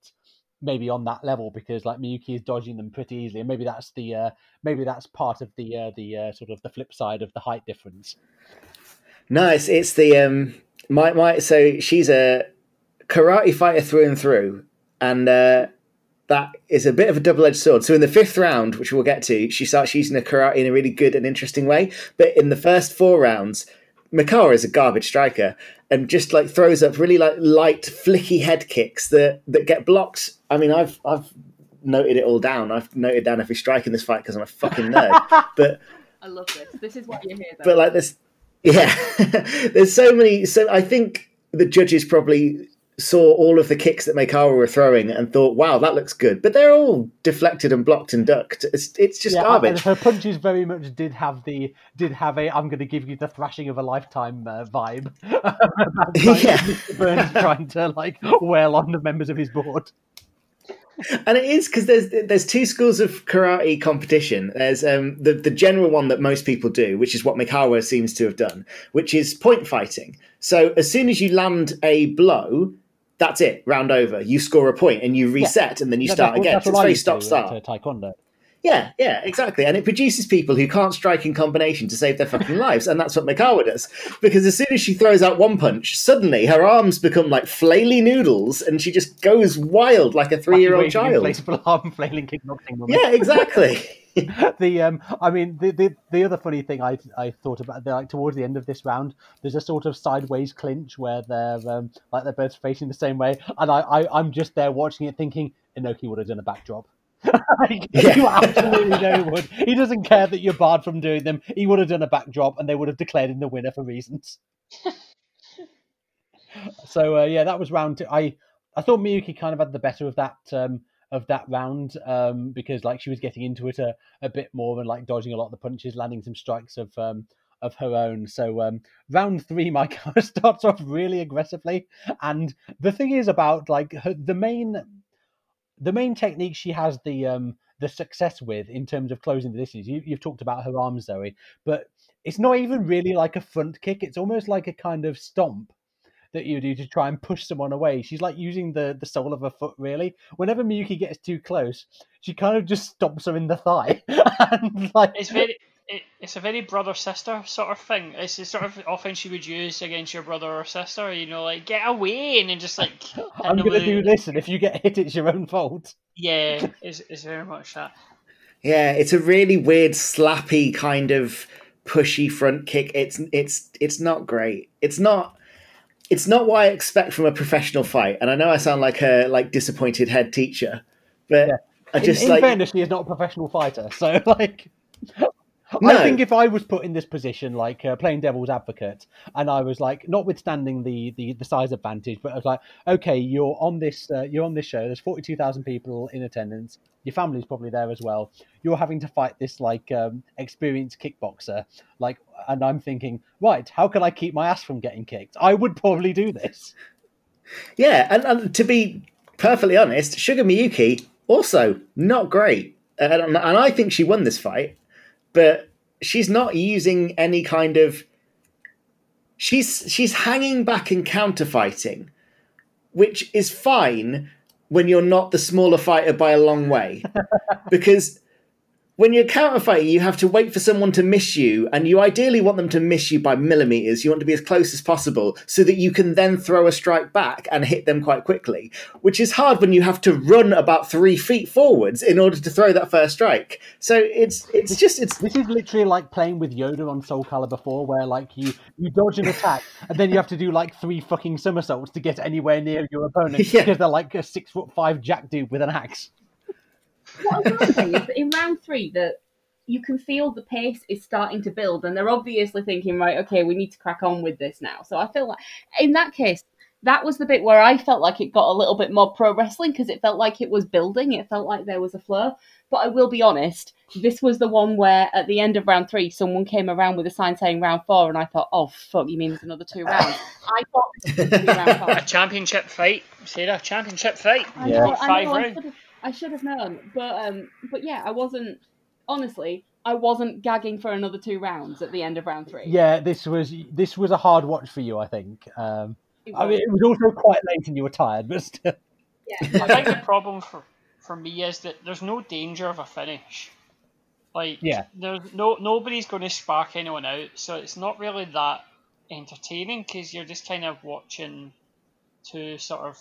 maybe on that level because like Miyuki is dodging them pretty easily, and maybe that's the uh, maybe that's part of the uh, the uh, sort of the flip side of the height difference. No, it's the um my my so she's a karate fighter through and through, and uh, that is a bit of a double edged sword. So in the fifth round, which we'll get to, she starts using the karate in a really good and interesting way. But in the first four rounds, Maekawa is a garbage striker and just like throws up really like light flicky head kicks that that get blocked. I mean, I've I've noted it all down. I've noted down every strike in this fight because I'm a fucking nerd. but I love this. This is why you're here. Though. but like this yeah there's so many so i think the judges probably saw all of the kicks that Maekawa were throwing and thought wow that looks good but they're all deflected and blocked and ducked it's, it's just Yeah, garbage and her punches very much did have the did have a I'm going to give you the thrashing of a lifetime uh, vibe. About, like, Yeah. Burns trying to like wail on the members of his board. And it is because there's there's two schools of karate competition. There's um, the the general one that most people do, which is what Maekawa seems to have done, which is point fighting. So as soon as you land a blow, that's it, round over. You score a point and you reset, and then you start again. that's So it's very stop start. Taekwondo. Yeah, yeah, exactly. And it produces people who can't strike in combination to save their fucking lives. And that's what Maekawa does. Because as soon as she throws out one punch, suddenly her arms become like flaily noodles and she just goes wild like a three year old child. Inflatable arm flailing kickboxing woman. Yeah, exactly. the um i mean the, the the other funny thing i i thought about like towards the end of this round there's a sort of sideways clinch where they're um like they're both facing the same way and i, I i'm just there watching it thinking inoki would have done a backdrop Like, Yeah. you absolutely know he would. He doesn't care that you're barred from doing them. He would have done a backdrop and they would have declared him the winner for reasons. So uh, yeah that was round two. I i thought miyuki kind of had the better of that um of that round um, because like she was getting into it a, a bit more and like dodging a lot of the punches, landing some strikes of um, of her own. So um, round three, Maekawa starts off really aggressively, and the thing is about like her, the main the main technique she has the um the success with in terms of closing the distance. You, you've talked about her arms, Zoe, but it's not even really like a front kick. It's almost like a kind of stomp that you do to try and push someone away. She's like using the the sole of her foot really. Whenever Miyuki gets too close, she kind of just stomps her in the thigh. and like It's very. It, it's a very brother sister sort of thing. It's the sort of offense you would use against your brother or sister. You know, like get away and then just like. hit I'm gonna with- do this, and if you get hit, it's your own fault. Yeah, it's, it's very much that. Yeah, it's a really weird, slappy kind of pushy front kick. It's it's it's not great. It's not it's not what I expect from a professional fight. And I know I sound like a like disappointed head teacher, but Yeah. I just in, in like fairness, she is not a professional fighter, so like. No. I think if I was put in this position, like uh, playing devil's advocate, and I was like, notwithstanding the, the, the size advantage, but I was like, okay, you're on this uh, you're on this show. There's forty two thousand people in attendance. Your family's probably there as well. You're having to fight this like um, experienced kickboxer, like, and I'm thinking, right, how can I keep my ass from getting kicked? I would probably do this. yeah. And, and to be perfectly honest, Sugar Miyuki also not great, and, and I think she won this fight, but she's not using any kind of she's she's hanging back and counter fighting, which is fine when you're not the smaller fighter by a long way, because when you're counter fighting, you have to wait for someone to miss you, and you ideally want them to miss you by millimeters. You want to be as close as possible so that you can then throw a strike back and hit them quite quickly, which is hard when you have to run about three feet forwards in order to throw that first strike. So it's it's just it's This is literally like playing with Yoda on Soul Calibur 4, where like you you dodge an attack and then you have to do like three fucking somersaults to get anywhere near your opponent Yeah. because they're like a six foot five jack dude with an axe. What I was saying is that in round three, that you can feel the pace is starting to build, and they're obviously thinking, right, okay, we need to crack on with this now. So I feel like, in that case, that was the bit where I felt like it got a little bit more pro wrestling because it felt like it was building. It felt like there was a flow. But I will be honest, this was the one where at the end of round three, someone came around with a sign saying round four, and I thought, oh fuck, you mean there's another two rounds? I thought this was going to A championship fight, Sarah. Championship fight. Yeah. know, Five rounds. Should have, I should have known, but um, but yeah, I wasn't. Honestly, I wasn't gagging for another two rounds at the end of round three. Yeah, this was this was a hard watch for you, I think. Um, It I mean, was. it was also quite late and you were tired, but still. yeah. I think the problem for, for me is that there's no danger of a finish. Like, Yeah. there's no nobody's going to spark anyone out, so it's not really that entertaining because you're just kind of watching two sort of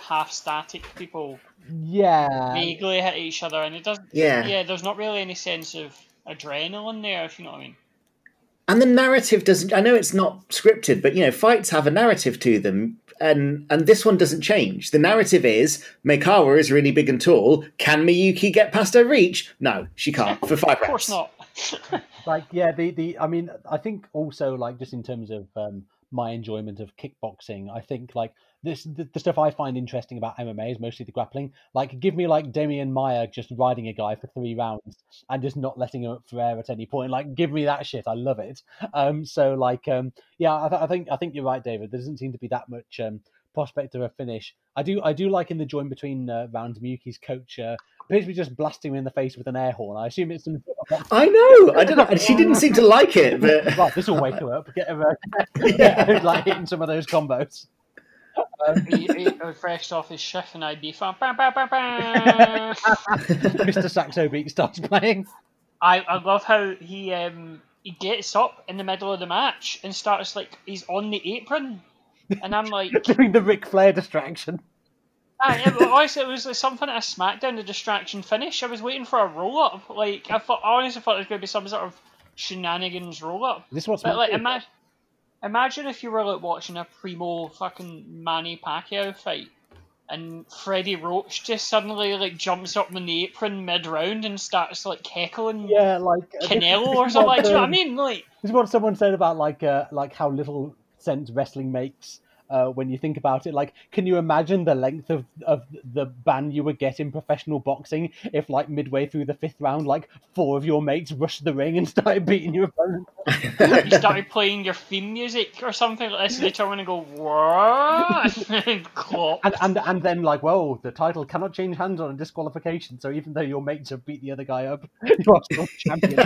half static people Yeah, vaguely hit each other, and it doesn't. Yeah. yeah. There's not really any sense of adrenaline there, if you know what I mean. and the narrative doesn't i know it's not scripted but you know fights have a narrative to them and and this one doesn't change the narrative is Maekawa is really big and tall can miyuki get past her reach no she can't for five Of course rounds not. like yeah the the i mean i think also like just in terms of um my enjoyment of kickboxing i think like this the, the stuff i find interesting about mma is mostly the grappling. Like give me like Demian Maia just riding a guy for three rounds and just not letting him up for air at any point. Like give me that shit. I love it. Um so like um yeah i, th- I think i think you're right david. There doesn't seem to be that much um prospect of a finish. I do i do like in the join between uh, rounds miyuki's coach uh appears to be just blasting him in the face with an air horn. I assume it's some i know! I don't know. She didn't seem to like it but Right, this will wake her up. Get her, uh, get her, like hitting some of those combos. He, he refreshed off his chef and I'd be fun. Mr. Saxobeat starts playing. I, I love how he um he gets up in the middle of the match and starts like he's on the apron, and I'm like, doing the Ric Flair distraction. I, yeah, but honestly, it was like something at a SmackDown, the distraction finish. I was waiting for a roll up. Like I thought, I honestly thought it was going to be some sort of shenanigans roll up. Is this what's But like, ima- imagine if you were like watching a primo fucking Manny Pacquiao fight, and Freddie Roach just suddenly like jumps up on the apron mid round and starts like heckling yeah, like Canelo or something. what, Like, do you know what I mean? Like, This is what someone said about like uh, like how little sense wrestling makes uh, when you think about it. Like, can you imagine the length of, of the ban you would get in professional boxing if, like, midway through the fifth round, like, four of your mates rushed the ring and started beating your opponent? you started playing your theme music or something like this, and they turn around and go, what? and. And, and and then like, whoa, the title cannot change hands on a disqualification. So even though your mates have beat the other guy up, you are still champion.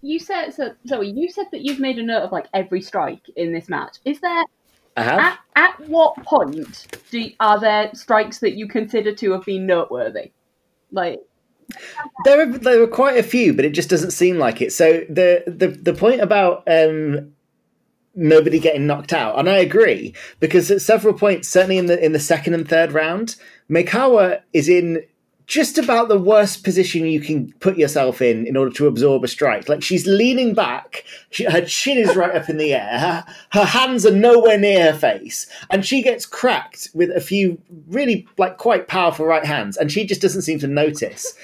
You said so. Zoe, you said that you've made a note of like every strike in this match. Is there I have. at, at what point do are there strikes that you consider to have been noteworthy? Like There are there are quite a few, but it just doesn't seem like it. So the the the point about um, nobody getting knocked out, and I agree because at several points, certainly in the in the second and third round, Maekawa is in just about the worst position you can put yourself in in order to absorb a strike. Like she's leaning back, she, her chin is right up in the air, her, her hands are nowhere near her face, and she gets cracked with a few really like quite powerful right hands, and she just doesn't seem to notice.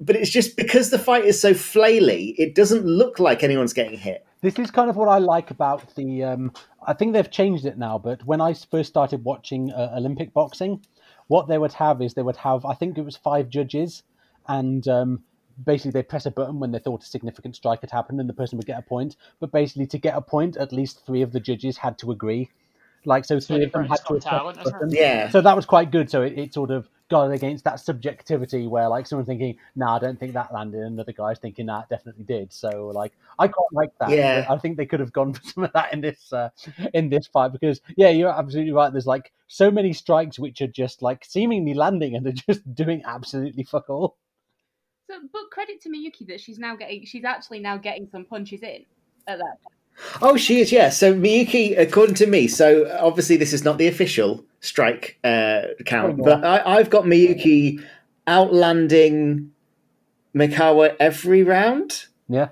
But it's just because the fight is so flaily, it doesn't look like anyone's getting hit. This is kind of what I like about the. Um, I think they've changed it now, but when I first started watching uh, Olympic boxing, what they would have is they would have, I think it was five judges, and um, basically they press a button when they thought a significant strike had happened, and the person would get a point. But basically, to get a point, at least three of the judges had to agree. Like so, three of them had to. Scott Talent, the isn't it? button. Yeah. So that was quite good. So it, it sort of guarded against that subjectivity where like someone thinking, "Nah, I don't think that landed," and another guy's thinking, "Nah, it definitely did." So like I quite like that. Yeah. I think they could have gone for some of that in this uh, in this fight because yeah, you're absolutely right. There's like so many strikes which are just like seemingly landing and they're just doing absolutely fuck all. so, but credit to Miyuki that she's now getting. She's actually now getting some punches in at that. Oh, she is, yeah. So Miyuki, according to me, so obviously this is not the official strike uh, count, Oh, but I, I've got Miyuki outlanding Maekawa every round. Yeah.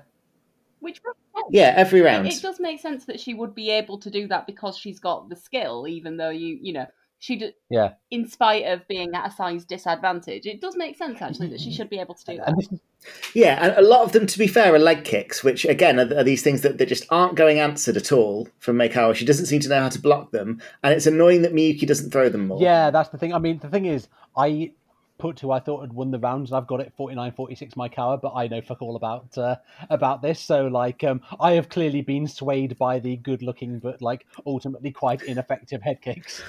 Which. Yeah, every It- round. It does make sense that she would be able to do that because she's got the skill, even though you, you know, she, d- Yeah. in spite of being at a size disadvantage, it does make sense actually that she should be able to do that. And this is Yeah, and a lot of them, to be fair, are leg kicks, which again are, are these things that, that just aren't going answered at all from Maekawa. She doesn't seem to know how to block them, and it's annoying that Miyuki doesn't throw them more. Yeah, that's the thing. I mean, the thing is, I put who I thought had won the rounds, and I've got it 49-46 Maekawa, but I know fuck all about uh, about this. So, like, um, I have clearly been swayed by the good-looking but like ultimately quite ineffective head kicks.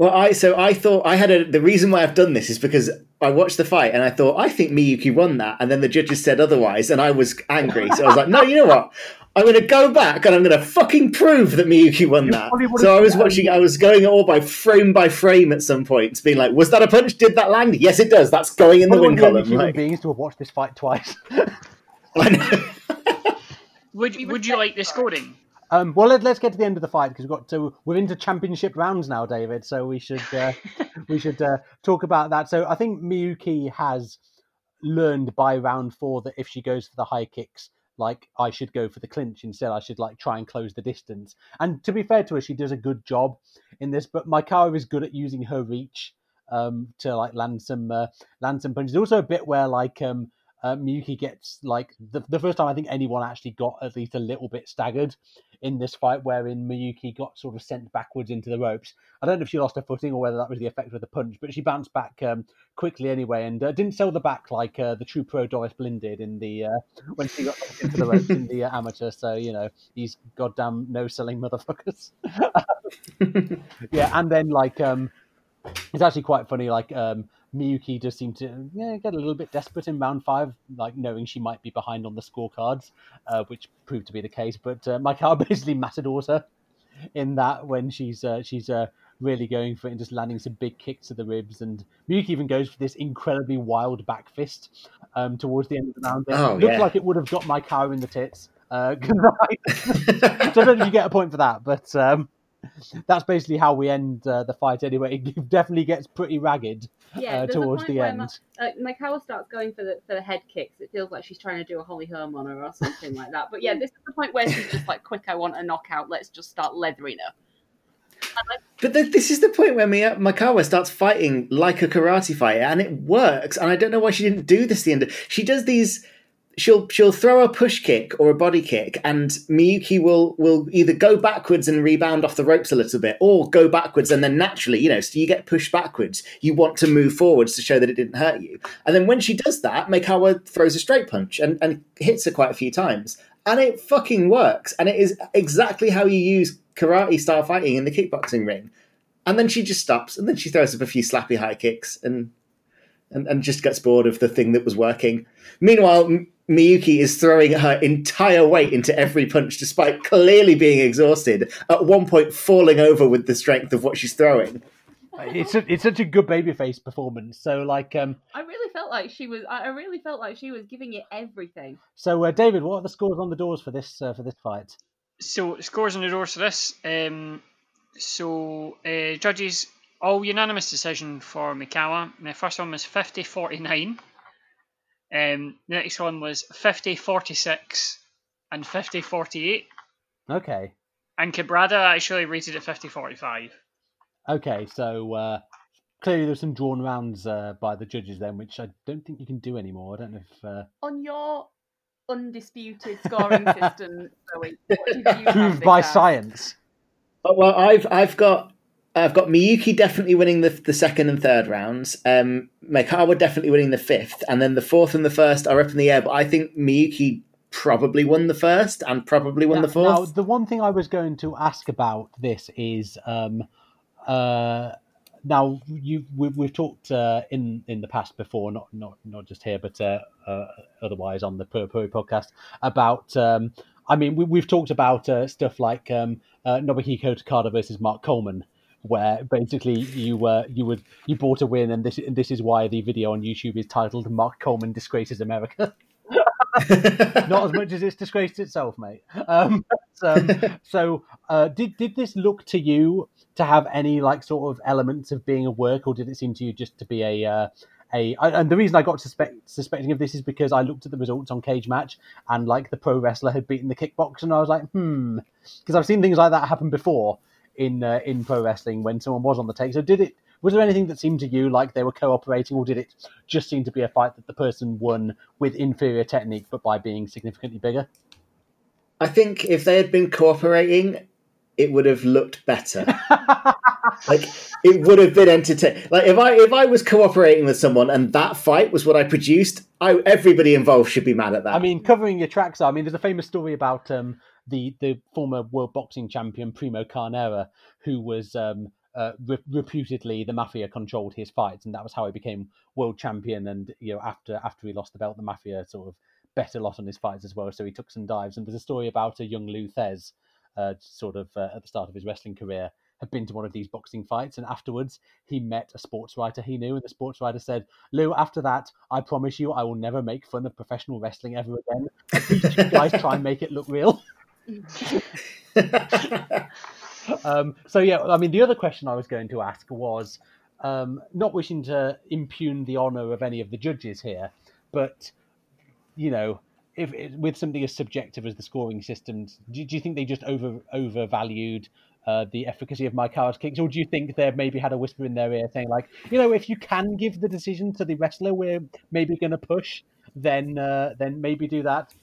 Well, I so I thought I had a the reason why I've done this is because I watched the fight and I thought I think Miyuki won that, and then the judges said otherwise, and I was angry. So I was like, no, you know what? I'm going to go back and I'm going to fucking prove that Miyuki won that. So I was watching, I was going all by frame by frame at some points, being like, was that a punch? Did that land? Yes, it does. That's going in the One win of the only column. human Like, beings to have watched this fight twice. I know. Would Would you like the scoring? Um, well, let, us get to the end of the fight because we've got to. We're into championship rounds now, David. So we should uh, we should uh, talk about that. So I think Miyuki has learned by round four that if she goes for the high kicks, like I should go for the clinch instead. I should like try and close the distance. And to be fair to her, she does a good job in this. But Maekawa is good at using her reach um, to like land some uh, land some punches. There's also a bit where like um, uh, Miyuki gets like the, the first time I think anyone actually got at least a little bit staggered in this fight, wherein Miyuki got sort of sent backwards into the ropes. I don't know if she lost her footing or whether that was the effect of the punch, but she bounced back um, quickly anyway and uh, didn't sell the back like uh, the true pro Doris Blin did in the uh, when she got into the ropes in the uh, amateur. So you know these goddamn no selling motherfuckers. yeah, and then like um, it's actually quite funny. Like um, Miyuki does seem to yeah, get a little bit desperate in round five, like knowing she might be behind on the scorecards, uh, which proved to be the case. But uh, Maekawa basically matadors her in that when she's uh, she's uh, really going for it and just landing some big kicks to the ribs. And Miyuki even goes for this incredibly wild back fist um, towards the end of the round. It Oh, looks yeah. like it would have got my Maekawa in the tits. Uh, so I don't know if you get a point for that, but um, that's basically how we end uh, the fight anyway. It definitely gets pretty ragged Yeah, uh, towards point the where end. Ma- uh, Maekawa starts going for the for the head kicks. It feels like she's trying to do a Holly Holm on her or something like that. But yeah, this is the point where she's just like, "Quick, I want a knockout. Let's just start leathering her." But th- this is the point where Mia- Maekawa starts fighting like a karate fighter, and it works. And I don't know why she didn't do this. at The end, she does these she'll she'll throw a push kick or a body kick, and Miyuki will will either go backwards and rebound off the ropes a little bit, or go backwards and then naturally, you know, so you get pushed backwards. You want to move forwards to show that it didn't hurt you, and then when she does that, Maekawa throws a straight punch and, and hits her quite a few times, and it fucking works, and it is exactly how you use karate style fighting in the kickboxing ring. And then she just stops, and then she throws up a few slappy high kicks, and and, and just gets bored of the thing that was working. Meanwhile, Miyuki is throwing her entire weight into every punch, despite clearly being exhausted. At one point, falling over with the strength of what she's throwing. It's a, it's such a good babyface performance. So like um I really felt like she was. I I really felt like she was giving it everything. so uh, David, what are the scores on the doors for this uh, for this fight? So scores on the doors for this. Um, so uh, judges all unanimous decision for Maekawa. The first one was 50-49. Um, the next one was 50-46 and 50-48. Okay, And Cabrada actually rated it 50-45. okay. So uh, clearly there's some drawn rounds uh, by the judges then, which I don't think you can do anymore. I don't know if uh, On your undisputed scoring system, Zoe, what did you proved by as? science. Oh, well, I've I've got I've got Miyuki definitely winning the the second and third rounds. Um, Maekawa definitely winning the fifth, and then the fourth and the first are up in the air. But I think Miyuki probably won the first and probably won now, the fourth. Now, the one thing I was going to ask about this is, um, uh, now you we, we've talked uh, in in the past before, not not not just here, but uh, uh, otherwise on the Pro podcast about. Um, I mean, we, we've talked about uh, stuff like um, uh, Nobuhiko Takada versus Mark Coleman, where basically you were you would you bought a win, and this and this is why the video on YouTube is titled "Mark Coleman disgraces America." not as much as it's disgraced itself, mate. Um, so, so uh, did did this look to you to have any like sort of elements of being a work, or did it seem to you just to be a uh, a? I- And the reason I got suspect, suspecting of this is because I looked at the results on Cage Match, and like the pro wrestler had beaten the kickboxer, and I was like, hmm, because I've seen things like that happen before in uh, in pro wrestling when someone was on the take. So did it? Was there anything that seemed to you like they were cooperating, or did it just seem to be a fight that the person won with inferior technique, but by being significantly bigger? I think if they had been cooperating, it would have looked better. like it would have been entertaining. Like if I if I was cooperating with someone and that fight was what I produced, I everybody involved should be mad at that. I mean, covering your tracks. I mean, there's a famous story about um, the the former world boxing champion Primo Carnera, who was um, uh, re- reputedly the mafia controlled his fights, and that was how he became world champion. And you know, after after he lost the belt, the mafia sort of bet a lot on his fights as well. So he took some dives. And there's a story about a young Lou Thesz, uh, sort of uh, at the start of his wrestling career. Had been to one of these boxing fights, and afterwards he met a sports writer he knew, and the sports writer said, "Lou, after that, I promise you, I will never make fun of professional wrestling ever again. You guys try and make it look real." um, so yeah, I mean, the other question I was going to ask was um, not wishing to impugn the honour of any of the judges here, but you know, if if- with something as subjective as the scoring systems, do, do you think they just over overvalued? Uh, the efficacy of Maekawa's kicks, or do you think they've maybe had a whisper in their ear saying, like, you know, if you can give the decision to the wrestler, we're maybe going to push, then uh, then maybe do that.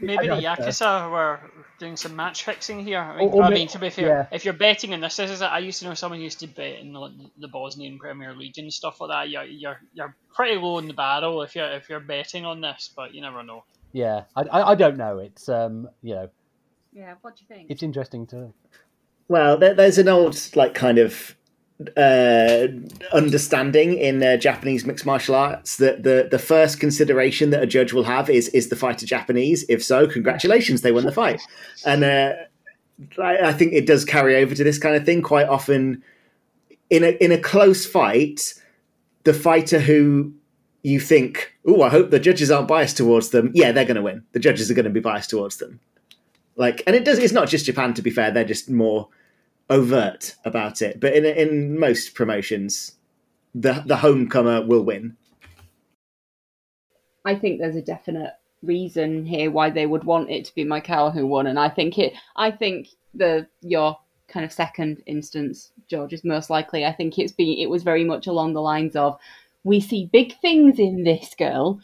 Maybe the I- I- Yakuza were doing some match fixing here. I mean, Or- or I mean, to be fair, yeah. if you're betting on this, this is I used to know someone who used to bet in the, the Bosnian Premier League and stuff like that. You're, you're you're pretty low in the barrel if you're if you're betting on this, but you never know. Yeah, I, I, I don't know. It's um, you know, Yeah, what do you think? it's interesting to Well, there, there's an old like kind of uh, understanding in uh, Japanese mixed martial arts that the the first consideration that a judge will have is is the fighter Japanese. If so, congratulations, they won the fight. And uh, I, I think it does carry over to this kind of thing quite often. In a in a close fight, the fighter who you think, oh, I hope the judges aren't biased towards them. Yeah, they're going to win. The judges are going to be biased towards them. Like, and it does. It's not just Japan. To be fair, they're just more overt about it. But in in most promotions, the the homecomer will win. I think there's a definite reason here why they would want it to be Michael who won, and I think it. I think the your kind of second instance, George, is most likely. I think it's been it was very much along the lines of we see big things in this girl.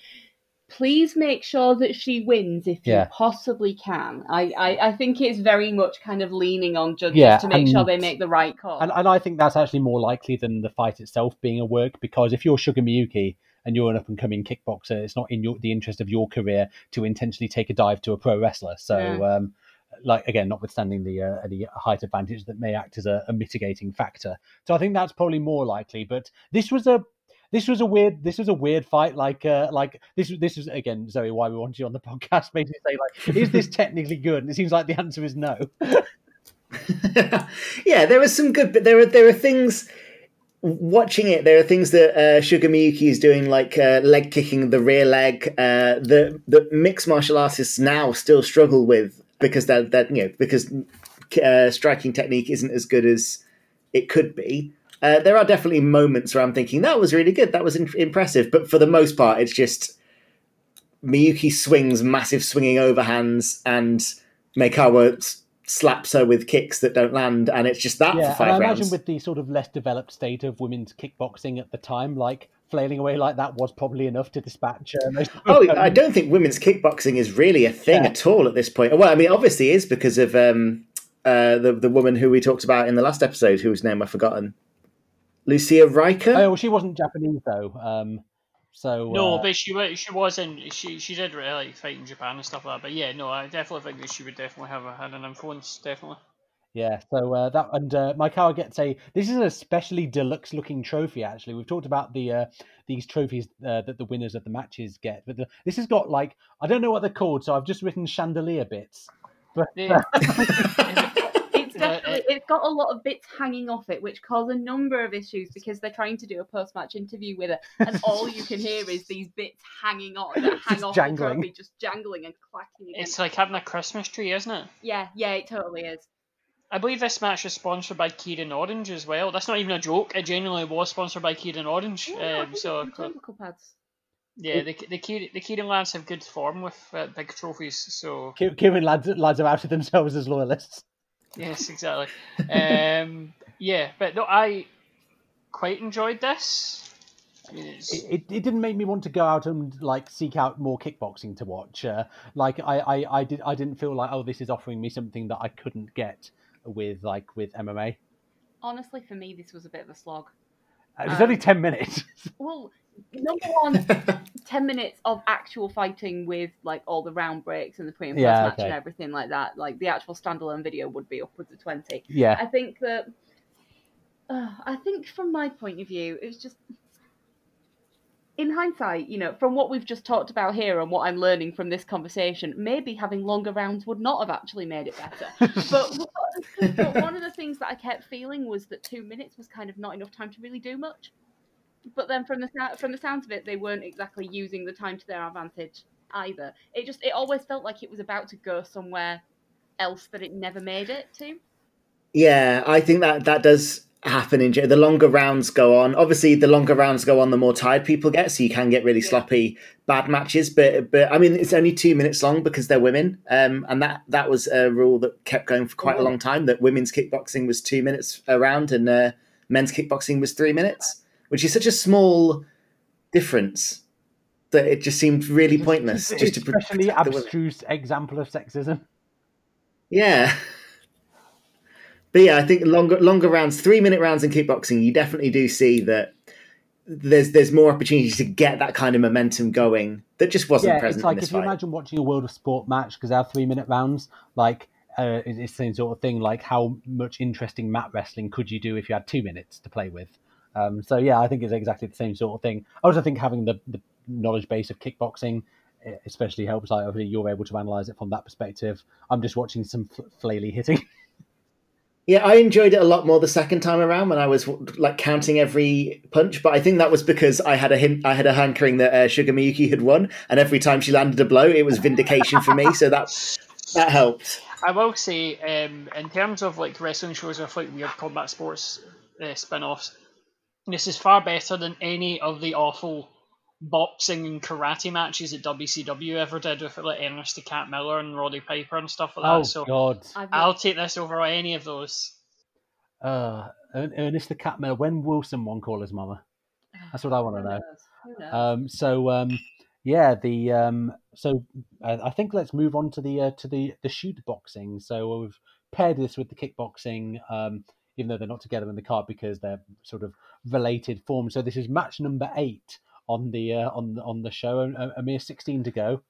Please make sure that she wins if Yeah. you possibly can. I, I, I think it's very much kind of leaning on judges Yeah, to make sure they make the right call. And, and I think that's actually more likely than the fight itself being a work because if you're Sugar Miyuki and you're an up and coming kickboxer, it's not in your, the interest of your career to intentionally take a dive to a pro wrestler. So, Yeah. um, like again, notwithstanding the uh, the height advantage that may act as a, a mitigating factor. So I think that's probably more likely. But this was a this was a weird this was a weird fight. Like uh, like this this is again Zoe why we wanted you on the podcast. Basically say like is this technically good? And it seems like the answer is no. yeah, there was some good, but there are there are things. Watching it, there are things that uh, Sugar Miyuki is doing, like uh, leg kicking the rear leg, uh, that that mixed martial artists now still struggle with because that that you know because uh, striking technique isn't as good as it could be. Uh, there are definitely moments where I'm thinking that was really good, that was in- impressive, but for the most part, it's just Miyuki swings massive swinging overhands and Meikawa s- slaps her with kicks that don't land, and it's just that Yeah, for and five I rounds. imagine with the sort of less developed state of women's kickboxing at the time, like flailing away like that was probably enough to dispatch. Uh, Oh, I don't think women's kickboxing is really a thing Yeah. at all at this point. Well, I mean, obviously, it is because of um, uh, the the woman who we talked about in the last episode, whose name I've forgotten, Lucia Rijker. Oh, well, she wasn't Japanese though. Um, so No, uh, but she wa- she was in she she did really like fight in Japan and stuff like that. But yeah, no, I definitely think that she would definitely have a, had an influence. Definitely. yeah, so uh, that and uh, Maekawa gets a. This is an especially deluxe looking trophy. Actually, we've talked about the uh, these trophies uh, that the winners of the matches get, but the, this has got like I don't know what they're called, so I've just written chandelier bits. But Yeah. It's definitely it's got a lot of bits hanging off it, which cause a number of issues because they're trying to do a post match interview with her, and all you can hear is these bits hanging on that hang Just off jangling. the trophy, just jangling and clacking against. It's like having a Christmas tree, isn't it? Yeah, yeah, it totally is. I believe this match is sponsored by Kirin Orange as well. That's not even a joke. It genuinely was sponsored by Kirin Orange. Yeah, um, so chemical pads. yeah, the the Kirin, the Kirin lads have good form with uh, big trophies. So Ki- Kirin lads lads have outed themselves as loyalists. Yes, exactly. um, yeah, but no, I quite enjoyed this. I mean, it, it, it didn't make me want to go out and like seek out more kickboxing to watch. Uh, like I, I, I did I didn't feel like oh this is offering me something that I couldn't get with like with MMA. Honestly, for me, this was a bit of a slog. It was Um, only ten minutes. Well, number one, 10 minutes of actual fighting with like all the round breaks and the pre and post Yeah, match okay. and everything like that. Like the actual standalone video would be upwards of 20. yeah, I think that, uh, I think from my point of view, it was just, in hindsight, you know, from what we've just talked about here and what I'm learning from this conversation, maybe having longer rounds would not have actually made it better. but, but one of the things that I kept feeling was that two minutes was kind of not enough time to really do much. But then from the from the sounds of it, they weren't exactly using the time to their advantage either. It just it always felt like it was about to go somewhere else that it never made it to. Yeah, I think that that does happen in the longer rounds go on. Obviously, the longer rounds go on, the more tired people get, so you can get really Yeah. sloppy, bad matches. But but I mean, it's only two minutes long because they're women, um, and that that was a rule that kept going for quite a long time. That women's kickboxing was two minutes around, and uh, men's kickboxing was three minutes, which is such a small difference that it just seemed really pointless. Just to especially the abstruse example of sexism. Yeah. But yeah, I think longer longer rounds, three minute rounds in kickboxing, you definitely do see that there's there's more opportunity to get that kind of momentum going that just wasn't yeah, present it's like if you imagine watching a World of Sport match because they have three minute rounds, like uh, it's it's the same sort of thing. Like how much interesting mat wrestling could you do if you had two minutes to play with? Um, so yeah, I think it's exactly the same sort of thing. I also think having the, the knowledge base of kickboxing especially helps. Like obviously you're able to analyze it from that perspective. I'm just watching some fl- flaily hitting. Yeah, I enjoyed it a lot more the second time around when I was like counting every punch. But I think that was because I had a hint, I had a hankering that uh, Sugar Miyuki had won, and every time she landed a blow, it was vindication for me. So that that helped. I will say, um, in terms of like wrestling shows with like weird combat sports uh, spin-offs, this is far better than any of the awful boxing and karate matches that WCW ever did with like Ernest the Cat Miller and Roddy Piper and stuff like that. oh so God! I've I'll take this over any of those. Uh, Ernest the Cat Miller. When will someone call his mama? That's what I want to who know. knows? Who knows? Um, so um, Yeah, the um, so uh, I think let's move on to the uh, to the the shoot boxing. So we've paired this with the kickboxing, um, even though they're not together in the card because they're sort of related forms. So this is match number eight on the uh, on on the show. A, a mere sixteen to go,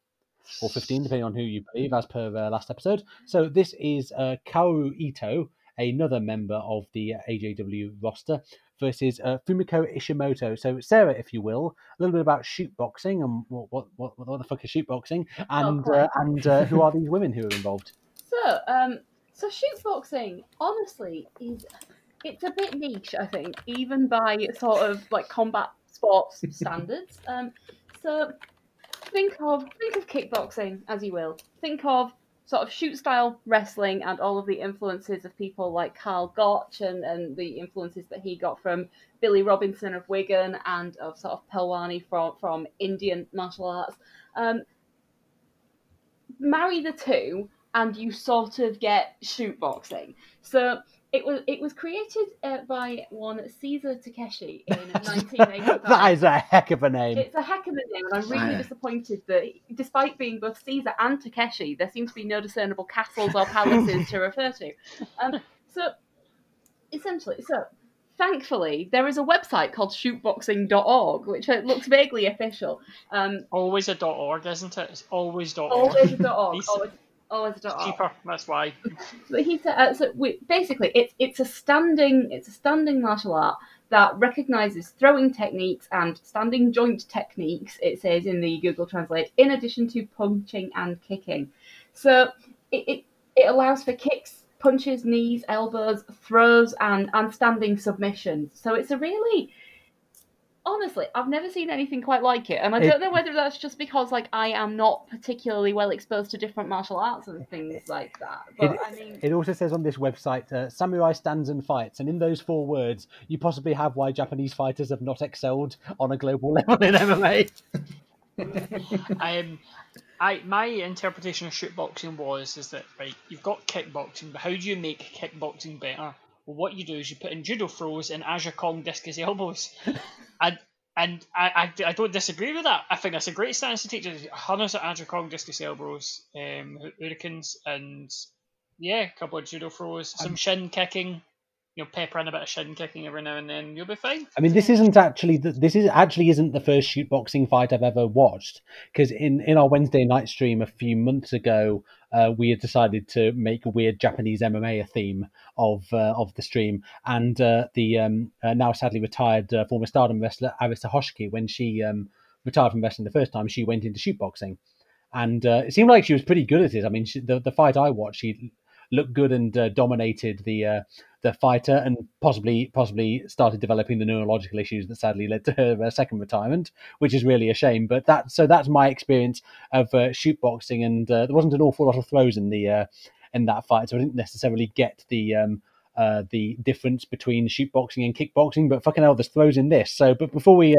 or fifteen, depending on who you believe, as per uh, last episode. So this is uh, Kaoru Ito, another member of the AJW roster, versus uh, Fumiko Ishimoto. So, Sarah, if you will, a little bit about shoot boxing and what what what, what the fuck is shoot boxing, and uh, and uh, who are these women who are involved? So, um, so shoot boxing, honestly, is it's a bit niche. I think, even by sort of like combat sports standards. Um, so, think of think of kickboxing as you will. Think of sort of shoot style wrestling and all of the influences of people like Karl Gotch and, and the influences that he got from Billy Robinson of Wigan and of sort of Pehlwani from, from Indian martial arts. Um, marry the two and you sort of get shoot boxing. So it was it was created uh, by one Caesar Takeshi in 1985. that is a heck of a name. It's a heck of a name, and I'm really disappointed that, despite being both Caesar and Takeshi, there seems to be no discernible castles or palaces to refer to. Um, so, essentially, so thankfully, there is a website called shootboxing.org, which uh, looks vaguely official. Um, always a .org, isn't it? It's always .org. Always a .org. always, always a .org. cheaper. That's why. But he said, uh, so we, basically, it's it's a standing it's a standing martial art that recognizes throwing techniques and standing joint techniques. It says in the Google Translate, in addition to punching and kicking. So it it, it allows for kicks, punches, knees, elbows, throws, and and standing submissions. So it's a really honestly, I've never seen anything quite like it, and I It- don't know whether that's just because like I am not particularly well exposed to different martial arts and things like that. But It- I mean, It also says on this website, uh, samurai stands and fights, and in those four words, you possibly have why Japanese fighters have not excelled on a global level in MMA. um, I my interpretation of shootboxing was is that right, you've got kickboxing, but how do you make kickboxing better? Well, what you do is you put in judo throws and Aja Kong discus elbows, and and I, I, I don't disagree with that. I think that's a great stance to take. Just Hundreds of Aja Kong discus elbows, um, hurricanes, and yeah, a couple of judo throws, some shin kicking. You know, pepper in a bit of shin kicking every now and then. You'll be fine. I mean, this isn't actually the, this is actually isn't the first shoot boxing fight I've ever watched because in in our Wednesday night stream a few months ago, uh, we had decided to make a weird Japanese MMA a theme of uh, of the stream, and uh, the um, uh, now sadly retired uh, former Stardom wrestler Arisa Hoshiki, when she um, retired from wrestling the first time, she went into shoot boxing, and uh, it seemed like she was pretty good at it. I mean, she, the the fight I watched, she looked good and uh, dominated the uh, the fighter, and possibly possibly started developing the neurological issues that sadly led to her uh, second retirement, which is really a shame. But that so that's my experience of uh, shoot boxing, and uh, there wasn't an awful lot of throws in the uh, in that fight, so I didn't necessarily get the. Um, the difference between shoot boxing and kickboxing, but fucking hell, there's throws in this. So, but before we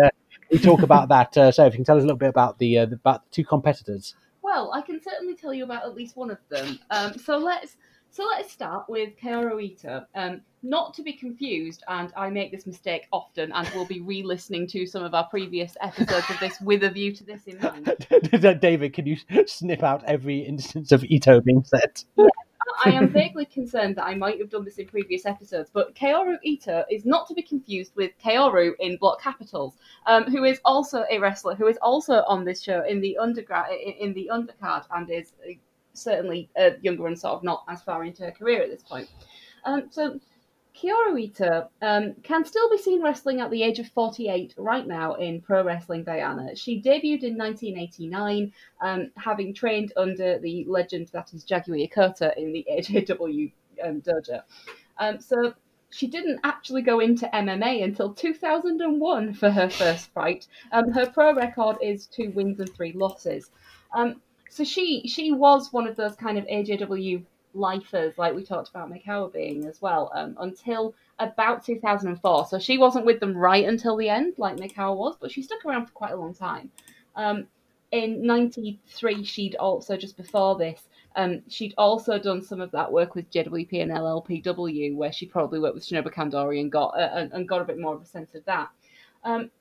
we talk about that, uh, so if you can tell us a little bit about the, the about the two competitors. well, I can certainly tell you about at least one of them. Um, so let's so let's start with Kaoru Ito. Um, not to be confused, and I make this mistake often, and we'll be re-listening to some of our previous episodes of this with a view to this in mind. David, can you snip out every instance of Ito being said? I am vaguely concerned that I might have done this in previous episodes, but Kaoru Ito is not to be confused with Kaoru in block capitals, um, who is also a wrestler who is also on this show in the undergrad in, in the undercard and is certainly uh, younger and sort of not as far into her career at this point. Um, so. Ito um, can still be seen wrestling at the age of 48 right now in Pro Wrestling Diana. She debuted in 1989, um, having trained under the legend that is Jaguar Yokota in the AJW um, dojo. Um, so she didn't actually go into MMA until 2001 for her first fight. Um, her pro record is two wins and three losses. So she she was one of those kind of AJW lifers, like we talked about Maekawa being as well, um, until about 2004. So she wasn't with them right until the end, like Maekawa was, but she stuck around for quite a long time. Um, in 93, she'd also, just before this, um, she'd also done some of that work with JWP and LLPW, where she probably worked with Shinobu Kandori and got uh, and- and got a bit more of a sense of that. Um,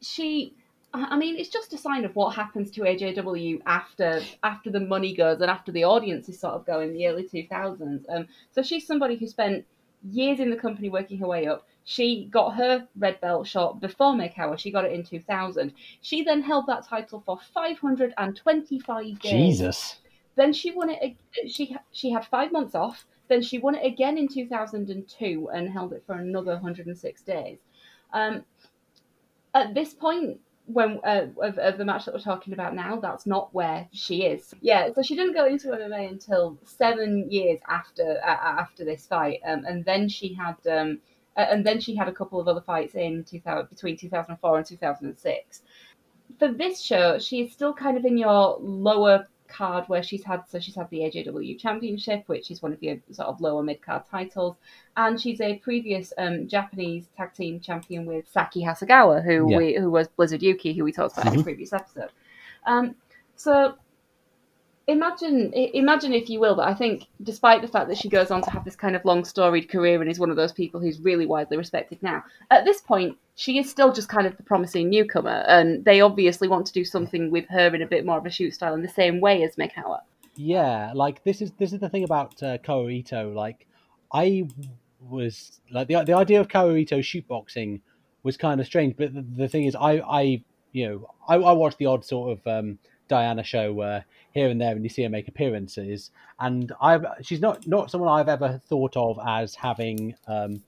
she I mean, it's just a sign of what happens to AJW after after the money goes and after the audience is sort of going in the early 2000s. Um, so she's somebody who spent years in the company working her way up. She got her red belt shot before Maekawa. She got it in 2000. She then held that title for 525 days. Jesus. Then she won it. She she had five months off. Then she won it again in 2002 and held it for another 106 days. Um, at this point, when uh, of, of the match that we're talking about now, that's not where she is. Yeah, so she didn't go into MMA until seven years after uh, after this fight, um, and then she had um, uh, and then she had a couple of other fights in 2000, between 2004 and 2006. For this show, she is still kind of in your lower card where she's had so she's had the AJW Championship, which is one of the sort of lower mid card titles, and she's a previous um, Japanese tag team champion with Sakie Hasegawa, who Yeah. we who was Blizzard Yuki, who we talked about in a Mhm. previous episode. Um, so imagine imagine if you will that I think despite the fact that she goes on to have this kind of long storied career and is one of those people who's really widely respected now at this point she is still just kind of the promising newcomer and they obviously want to do something with her in a bit more of a shoot style in the same way as Maekawa. Yeah, like this is this is the thing about uh, Kaoru Ito. Like, I was like the the idea of Kaoru Ito shootboxing was kind of strange, but the, the thing is, I I you know I, I watch the odd sort of um, Diana show uh, here and there, and you see her make appearances, and I've she's not not someone I've ever thought of as having. Um,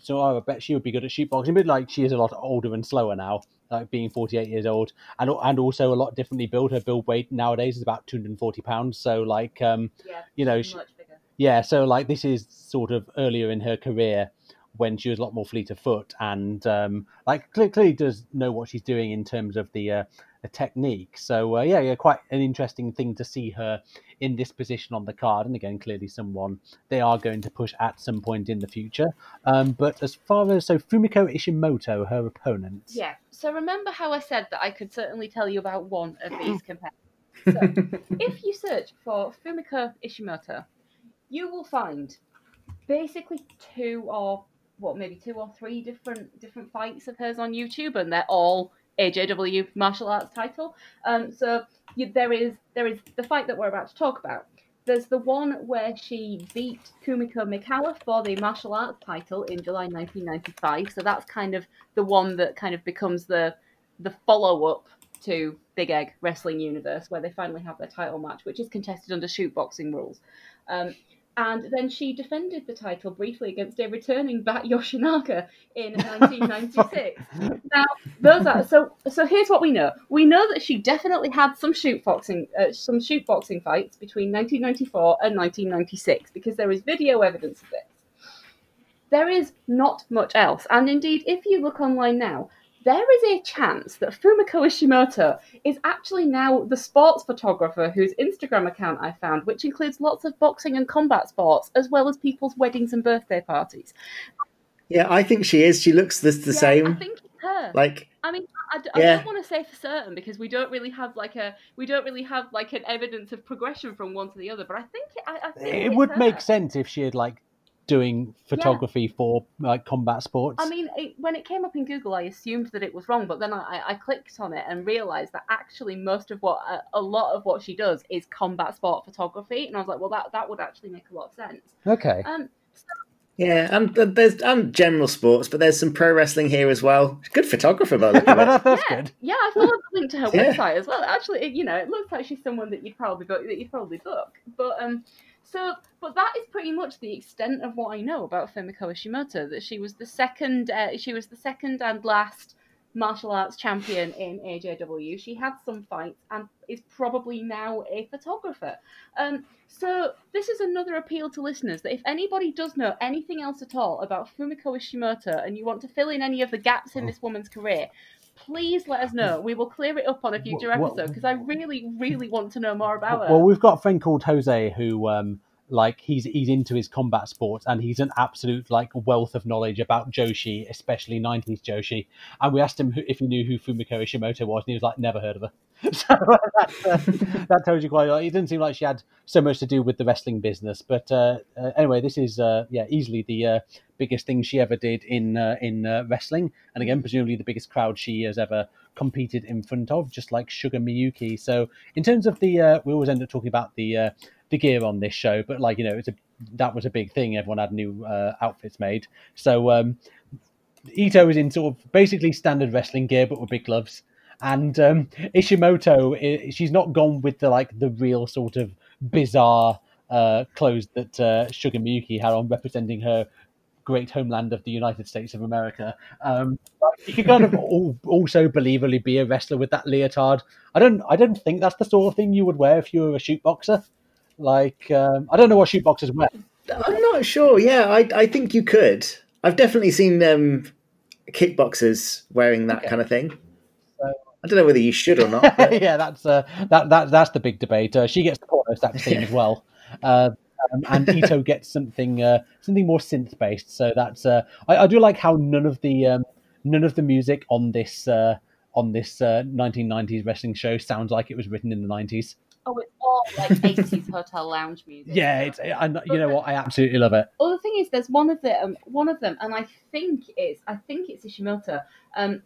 so I bet she would be good at shootboxing, but like she is a lot older and slower now, like being 48 years old, and and also a lot differently built. Her build weight nowadays is about 240 pounds. So like, um, Yeah, you know, she, yeah. So like, this is sort of earlier in her career when she was a lot more fleet of foot, and um, like clearly, clearly does know what she's doing in terms of the uh, the technique. So uh, yeah, yeah, quite an interesting thing to see her in this position on the card. And again, clearly someone they are going to push at some point in the future. Um, but as far as so Fumiko Ishimoto, her opponent. Yeah. So remember how I said that I could certainly tell you about one of these competitors. So if you search for Fumiko Ishimoto, you will find basically two or what maybe two or three different different fights of hers on YouTube, and they're all AJW martial arts title. Um, so you, there is there is the fight that we're about to talk about. There's the one where she beat Kumiko Maekawa for the martial arts title in July 1995. So that's kind of the one that kind of becomes the the follow up to Big Egg Wrestling Universe, where they finally have their title match, which is contested under shoot boxing rules. Um, and then she defended the title briefly against a returning Bat Yoshinaga in 1996. now, those are so. So here's what we know: we know that she definitely had some shoot boxing, uh, some shoot boxing fights between 1994 and 1996, because there is video evidence of this. There is not much else, and indeed, if you look online now, there is a chance that Fumiko Ishimoto is actually now the sports photographer whose Instagram account I found, which includes lots of boxing and combat sports, as well as people's weddings and birthday parties. Yeah, I think she is. She looks the, the Yeah, I same. think it's her. Like, I mean, I, I Yeah. don't want to say for certain because we don't really have like a we don't really have like an evidence of progression from one to the other. But I think it, I, I think It it's would her. make sense if she had like doing photography for like combat sports. I mean, it, when it came up in Google, I assumed that it was wrong, but then I, I- I clicked on it and realized that actually most of what a, a lot of what she does is combat sport photography, and I was like, well, that that would actually make a lot of sense. okay. Um, yeah, and there's and general sports, but there's some pro wrestling here as well. Good photographer, by the look But of it. that- that's yeah, good. yeah, I followed the link to her Yeah. website as well. Actually, you know, it looks like she's someone that you'd probably book, that you'd probably book. But um, so but that is pretty much the extent of what I know about Fumiko Ishimoto. That she was the second, uh, she was the second and last martial arts champion in AJW. She had some fights and is probably now a photographer. Um, so this is another appeal to listeners that if anybody does know anything else at all about Fumiko Ishimoto and you want to fill in any of the gaps in this woman's career, please let us know. We will clear it up on a future Well, well- episode because I really, really want to know more about it. Well, we've got a friend called Jose who um, like he's he's into his combat sports and he's an absolute like wealth of knowledge about Joshi, especially '90s Joshi. And we asked him who, if he knew who Fumiko Ishimoto was, and he was like, "Never heard of her." so that, uh, that tells you quite a lot. It didn't seem like she had so much to do with the wrestling business, but uh, uh, anyway, this is uh, yeah easily the uh, biggest thing she ever did in uh, in wrestling, and again presumably the biggest crowd she has ever competed in front of, just like Sugar Miyuki. So in terms of the, we always end up talking about the the gear on this show, but like you know, it's a that was a big thing. Everyone had new uh, outfits made. So um, Ito is in sort of basically standard wrestling gear, but with big gloves. And um, Ishimoto, she's not gone with the like the real sort of bizarre uh, clothes that uh, Sugar Miyuki had on, representing her great homeland of the United States of America. Um, you could kind of also believably be a wrestler with that leotard. I don't, I don't think that's the sort of thing you would wear if you were a shoot boxer. Like, um, I don't know what shoot boxers wear. I'm not sure. Yeah, I, I think you could. I've definitely seen um, kickboxers wearing that okay. kind of thing. So, I don't know whether you should or not. yeah, that's uh, that that that's the big debate. Uh, she gets the porno sex theme as well, uh, um, and Ito gets something uh, something more synth based. So that's uh, I, I, do like how none of the um, none of the music on this uh, on this 1990s wrestling show sounds like it was written in the 90s. Oh, it's all like 80s hotel lounge music. Yeah, it's and you know what? I absolutely love it. Well, the thing is, there's one of the um, one of them, and I think it's I think it's Ishimoto. Um,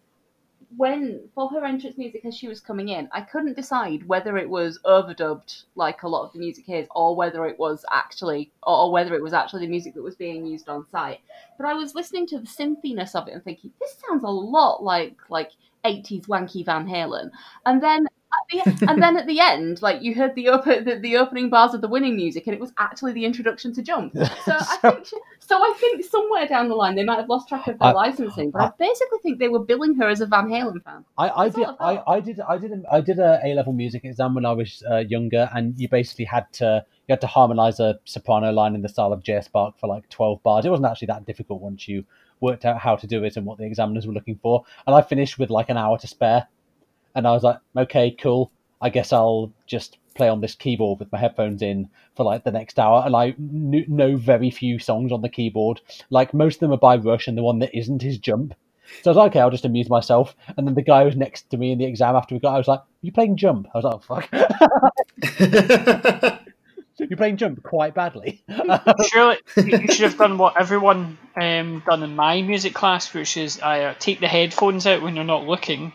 when for her entrance music as she was coming in, I couldn't decide whether it was overdubbed like a lot of the music is, or whether it was actually, or, or whether it was actually the music that was being used on site. But I was listening to the synthiness of it and thinking, this sounds a lot like like 80s wanky Van Halen. And then and then at the end, like you heard the, the, the opening bars of the winning music, and it was actually the introduction to Jump. So I think, so I think somewhere down the line they might have lost track of their I, licensing, but I, I, basically think they were billing her as a Van Halen fan. I, I did, I, I, did, I did, I did a A level music exam when I was uh, younger, and you basically had to you had to harmonize a soprano line in the style of J.S. Bach for like twelve bars. It wasn't actually that difficult once you worked out how to do it and what the examiners were looking for. And I finished with like an hour to spare and I was like, okay, cool. I guess I'll just play on this keyboard with my headphones in for like the next hour. And I kn- know very few songs on the keyboard. Like most of them are by Rush, and the one that isn't is Jump. So I was like, okay, I'll just amuse myself. And then the guy who was next to me in the exam after we got, I was like, Are you playing Jump? I was like, oh, fuck. You're playing Jump quite badly. Surely you should have done what everyone um, done in my music class, which is I uh, take the headphones out when you're not looking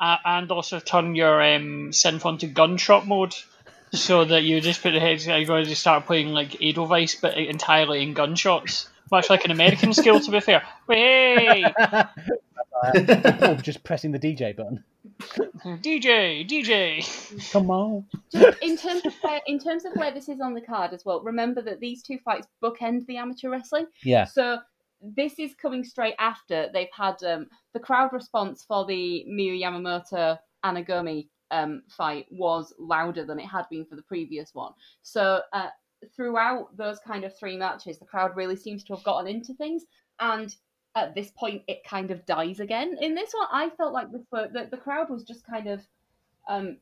uh, and also turn your um, synth onto gunshot mode, so that you just put the heads. You're going to start playing like Edelweiss, but entirely in gunshots, much like an American skill. To be fair, hey, just pressing the DJ button. DJ, DJ, come on. Just in terms of where, in terms of where this is on the card as well, remember that these two fights bookend the amateur wrestling. Yeah. So this is coming straight after they've had um, the crowd response for the Miyu Yamamoto Anagomi um, fight was louder than it had been for the previous one. So uh, throughout those kind of three matches, the crowd really seems to have gotten into things, and at this point, it kind of dies again. In this one, I felt like the the, the crowd was just kind of. Um,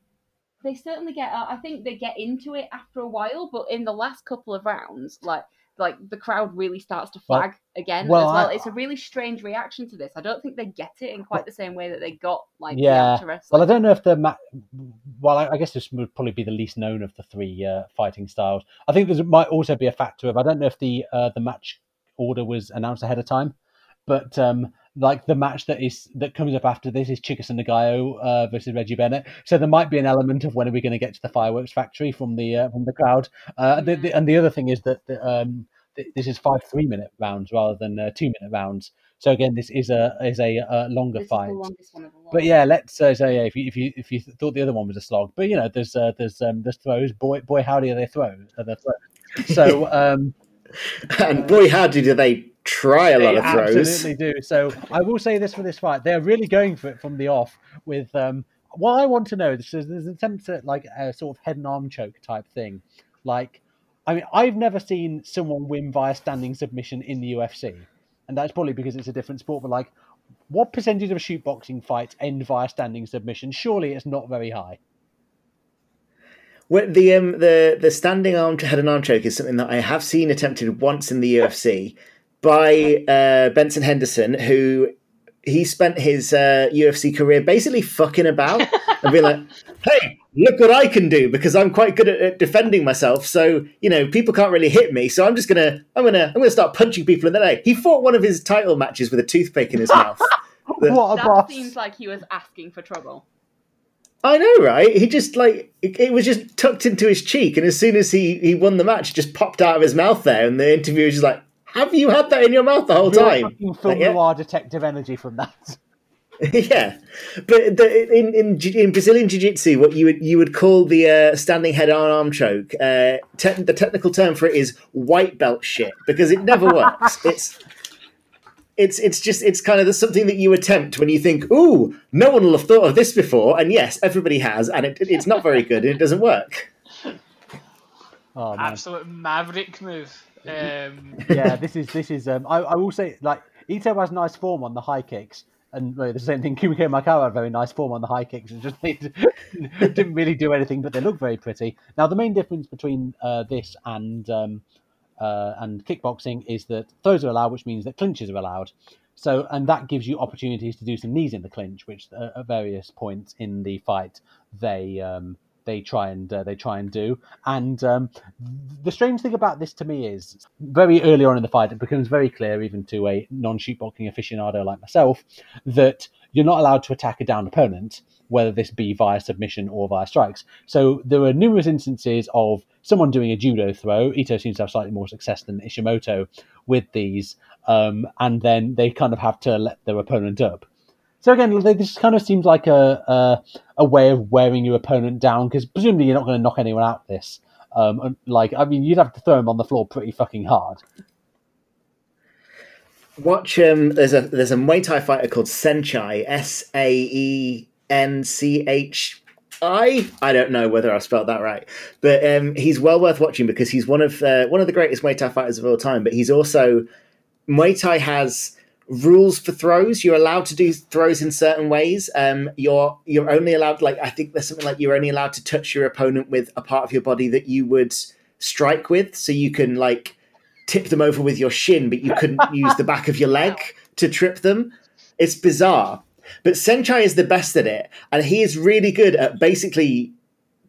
they certainly get. I think they get into it after a while, but in the last couple of rounds, like like the crowd really starts to flag well, again well, as well. I, it's a really strange reaction to this. I don't think they get it in quite the same way that they got like yeah. Well, I don't know if the ma- well, I, I, guess this would probably be the least known of the three uh, fighting styles. I think there might also be a factor of I don't know if the uh, the match order was announced ahead of time, but um, like the match that is that comes up after this is Chigusa Nagayo uh, versus Reggie Bennett. So there might be an element of when are we going to get to the fireworks factory from the uh, from the crowd. Uh, the, the, and the other thing is that the, um, this is five three minute rounds rather than uh, two minute rounds. So again, this is a is a, a longer this fight. But yeah, let's uh, say yeah, if you if you if you thought the other one was a slog, but you know, there's uh, there's um, there's throws. Boy boy, howdy are they throws? Are they throws? So um, and boy, howdy do they try a lot they of throws. Absolutely do. So I will say this for this fight: they're really going for it from the off. With um, what I want to know, this is there's an attempt at like a sort of head and arm choke type thing. Like, I mean, I've never seen someone win via standing submission in the UFC, and that's probably because it's a different sport. But like, what percentage of shoot boxing fights end via standing submission? Surely it's not very high. Well, the um, the the standing arm head and arm choke is something that I have seen attempted once in the UFC by uh, Benson Henderson, who he spent his uh, UFC career basically fucking about and being like, "Hey, look what I can do because I'm quite good at, at defending myself. So you know, people can't really hit me. So I'm just gonna, I'm gonna, I'm gonna start punching people in the leg." He fought one of his title matches with a toothpick in his mouth. The- what a That boss! seems like he was asking for trouble. I know, right? He just like it, it was just tucked into his cheek, and as soon as he he won the match, it just popped out of his mouth there, and the interviewer was just like, "Have you had that in your mouth the whole Real time?" fucking film Like, yeah. noir detective energy from that. yeah, but the, in in in Brazilian jiu-jitsu, what you would you would call the uh, standing head on arm choke, uh, te- the technical term for it is white belt shit because it never works. it's it's it's just it's kind of the, something that you attempt when you think, "Ooh, no one will have thought of this before," and yes, everybody has, and it, it's not very good and it doesn't work. Oh. Absolute maverick move. Um, yeah, this is this is. Um, I, I will say, like Ito has nice form on the high kicks, and well, the same thing. Kumiko Maekawa had very nice form on the high kicks, and just they didn't really do anything, but they look very pretty. Now, the main difference between uh, this and um, uh, and kickboxing is that throws are allowed, which means that clinches are allowed. So, and that gives you opportunities to do some knees in the clinch, which uh, at various points in the fight they um, they try and uh, they try and do. And um, the strange thing about this to me is very early on in the fight, it becomes very clear, even to a non-shootboxing aficionado like myself, that you're not allowed to attack a downed opponent, whether this be via submission or via strikes. So there are numerous instances of someone doing a judo throw. Ito seems to have slightly more success than Ishimoto with these, um, and then they kind of have to let their opponent up. So again, this kind of seems like a a, a way of wearing your opponent down because presumably you're not going to knock anyone out. This, um, like I mean, you'd have to throw him on the floor pretty fucking hard. Watch um there's a there's a Muay Thai fighter called Saenchai S A E N C H I I don't know whether I spelled that right, but um, he's well worth watching because he's one of uh, one of the greatest Muay Thai fighters of all time. But he's also Muay Thai has rules for throws. You're allowed to do throws in certain ways. Um, you're you're only allowed like I think there's something like you're only allowed to touch your opponent with a part of your body that you would strike with, so you can like tip them over with your shin, but you couldn't use the back of your leg to trip them. It's bizarre. But Saenchai is the best at it, and he is really good at basically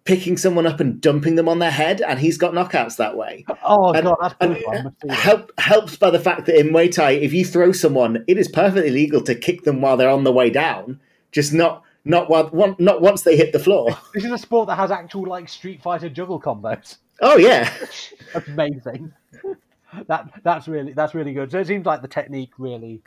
picking someone up and dumping them on their head, and he's got knockouts that way. Oh And- god, that's and brutal. I must help, helped by the fact that in Muay Thai, if you throw someone, it is perfectly legal to kick them while they're on the way down, just not not while, one, not once they hit the floor. This is a sport that has actual like Street Fighter juggle combos. Oh yeah, Amazing. that that's really that's really good. So it seems like the technique really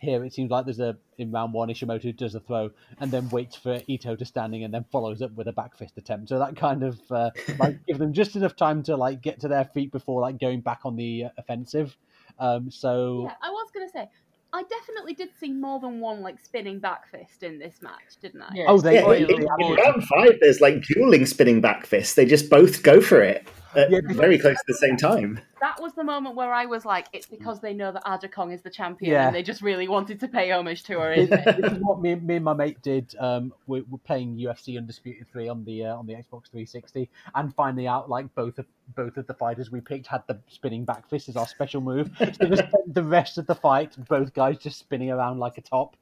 here. It seems like there's a in round one Ishimoto does a throw and then waits for Ito to standing and then follows up with a back fist attempt. So that kind of uh, like give them just enough time to like get to their feet before like going back on the uh, offensive. Um, so Yeah, I was gonna say, I definitely did see more than one like spinning back fist in this match, didn't I? Yeah. oh, they, yeah. In, in round five, there's like dueling spinning back fists. They just both go for it at Yeah, very close to the same time. That was the moment where I was like, it's because they know that Aja Kong is the champion Yeah. and they just really wanted to pay homage to her, this, isn't it? this is what me, me and my mate did. Um, we we're playing UFC Undisputed Three on the uh, on the Xbox 360, and finding out like both of both of the fighters we picked had the spinning back fist as our special move. So we spent the rest of the fight, both guys just spinning around like a top,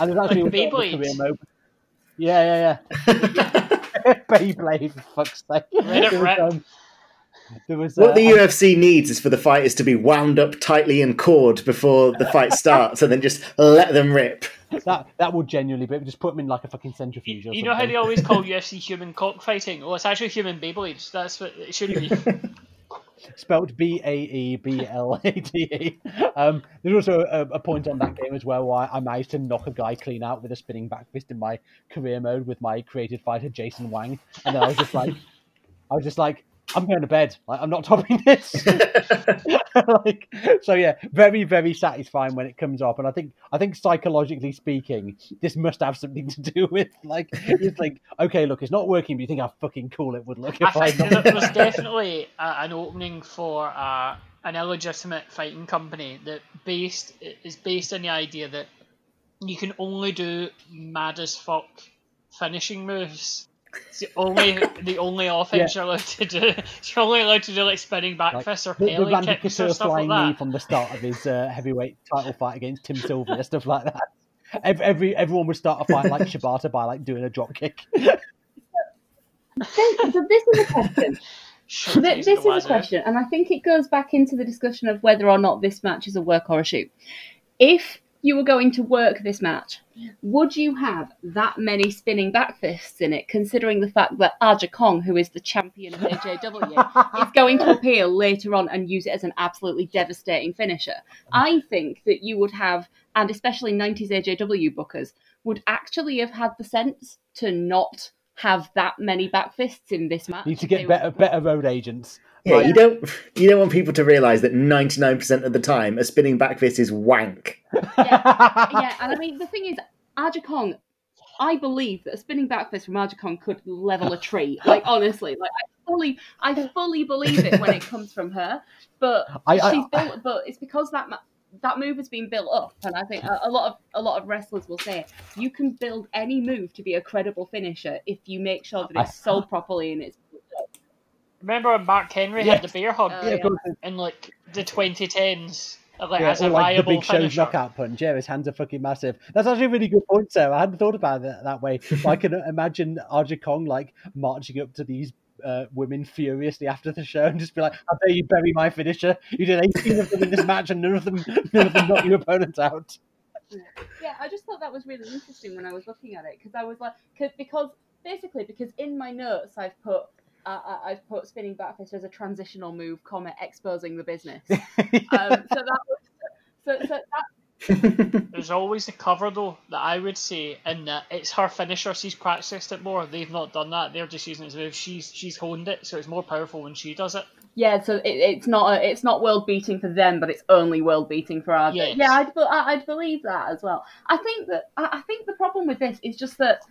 and there's actually Like a Beyblades. career mode. Yeah, yeah, yeah. Beyblade, for fuck's sake. Let it There was, rip. there was What uh, the UFC needs is for the fighters to be wound up tightly and cord before the fight starts, and then just let them rip. that that would genuinely be just put them in like a fucking centrifuge. Or You know how they always call UFC human cockfighting? Oh, it's actually human Beyblades. That's what it should be. spelled B A E B L A D E. Um, there's also a, a point on that game as well where I managed to knock a guy clean out with a spinning back fist in my career mode with my created fighter Jason Wang, and then I was just like, I was just like, I'm going to bed. Like, I'm not topping this. like, so yeah, very very satisfying when it comes up, and I think I think psychologically speaking, this must have something to do with like it's like okay, look, it's not working, but you think how fucking cool it would look if I, think knocked there was definitely a, an opening for uh, an illegitimate fighting company that based is based on the idea that you can only do mad as fuck finishing moves. It's the only the only offense you're allowed to do. You're only allowed to do like spinning back Like, fists or the, the Randy kicks or stuff flying like knee that. from the start of his uh, heavyweight title fight against Tim Sylvia, stuff like that. Every, every everyone would start a fight like Shibata by like doing a drop kick. so this is a question. Shoot, Th- this is a question, and I think it goes back into the discussion of whether or not this match is a work or a shoot. If you were going to work this match, would you have that many spinning back fists in it, considering the fact that Aja Kong, who is the champion of AJW, is going to appear later on and use it as an absolutely devastating finisher? I think that you would have, and especially 90s AJW bookers, would actually have had the sense to not have that many back fists in this match. Need to get better better road agents. Yeah, you don't you don't want people to realise that ninety nine percent of the time a spinning back fist is wank. yeah, yeah, and I mean the thing is, Aja Kong, I believe that a spinning back fist from Aja Kong could level a tree. Like honestly, like I fully, I fully believe it when it comes from her. But I- I- she's built, but it's because that ma- that move has been built up, and I think a, a lot of a lot of wrestlers will say you can build any move to be a credible finisher if you make sure that it's sold properly and it's. Remember when Mark Henry Yes. had the bear hug Oh, Yeah, yeah. in like the 2010s, like Yeah, as or a like the viable big show's finisher? knockout punch. Yeah, his hands are fucking massive. That's actually a really good point, Sarah. I hadn't thought about it that way. But I can imagine Aja Kong like marching up to these uh, women furiously after the show and just be like, "I dare you bury my finisher? You did 18 of them in this match, and none of them, none of them knocked your opponent out." Yeah, I just thought that was really interesting when I was looking at it because I was like, cause, because basically because in my notes I've put uh, I- I've put spinning back fist as a transitional move, comma exposing the business. Um, so that was so, so that There's always the cover though that I would say, and that it's her finisher. She's practiced it more. They've not done that. They're just using it as a move. She's she's honed it, so it's more powerful when she does it. yeah, so it, it's not a, it's not world beating for them, but it's only world beating for Aja. Yes. Yeah, I'd, I- I'd believe that as well. I think that I I think the problem with this is just that.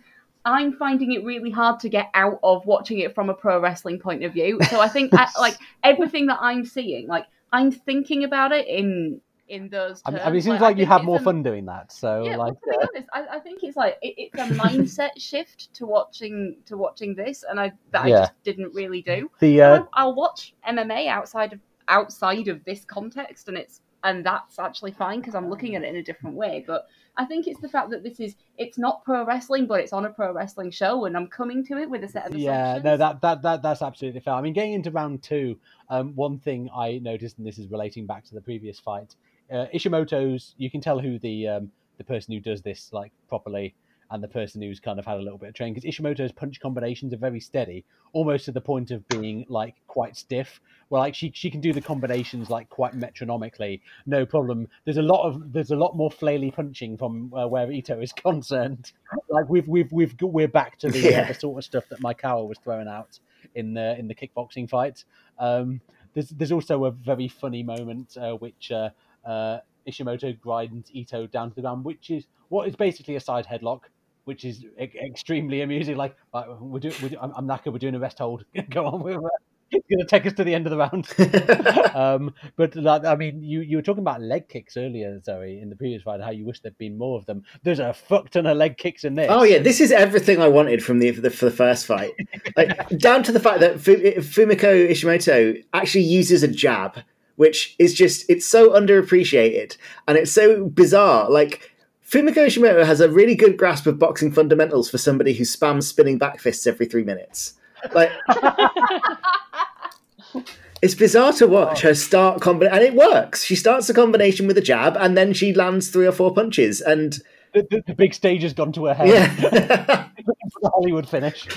I'm finding it really hard to get out of watching it from a pro wrestling point of view. So I think I, like everything that I'm seeing, like I'm thinking about it in in those I terms. mean, I mean, it seems I like you have more a- fun doing that. So, Yeah, like, well, to uh, be honest, I, I think it's like it, it's a mindset shift to watching to watching this, and I that Yeah. I just didn't really do. the uh, I'll, I'll watch MMA outside of outside of this context, and it's and that's actually fine because I'm looking at it in a different way. But I think it's the fact that this is it's not pro wrestling, but it's on a pro wrestling show, and I'm coming to it with a set of yeah, assumptions. no, that, that that that's absolutely fair. I mean, getting into round two, um, one thing I noticed, and this is relating back to the previous fight, uh, Ishimoto's. You can tell who the um, the person who does this like properly, and the person who's kind of had a little bit of training. Because Ishimoto's punch combinations are very steady, almost to the point of being like quite stiff. Well, like she she can do the combinations like quite metronomically, no problem. There's a lot of there's a lot more flaily punching from uh, where Ito is concerned. Like we've we've we've got- we're back to the, Yeah. uh, the sort of stuff that Maekawa was throwing out in the in the kickboxing fight. Um, there's there's also a very funny moment uh, which uh, uh, Ishimoto grinds Ito down to the ground, which is what is basically a side headlock, which is e- extremely amusing. Like right, we're doing, we're do- I'm, I'm knackered. We're doing a rest hold. Go on, we're, it's going to take us to the end of the round. um, but like, I mean, you, you were talking about leg kicks earlier, Zoe, in the previous fight. How you wish there'd been more of them. There's a fuck ton of leg kicks in this. Oh yeah, this is everything I wanted from the, the for the first fight. Like down to the fact that Fumiko Ishimoto actually uses a jab, which is just it's so underappreciated and it's so bizarre. Like Fumiko Ishimoto has a really good grasp of boxing fundamentals for somebody who spams spinning back fists every three minutes. Like it's bizarre to watch her start combination, and it works. She starts a combination with a jab, and then she lands three or four punches, and the, the, the big stage has gone to her head. yeah. for the Hollywood finish.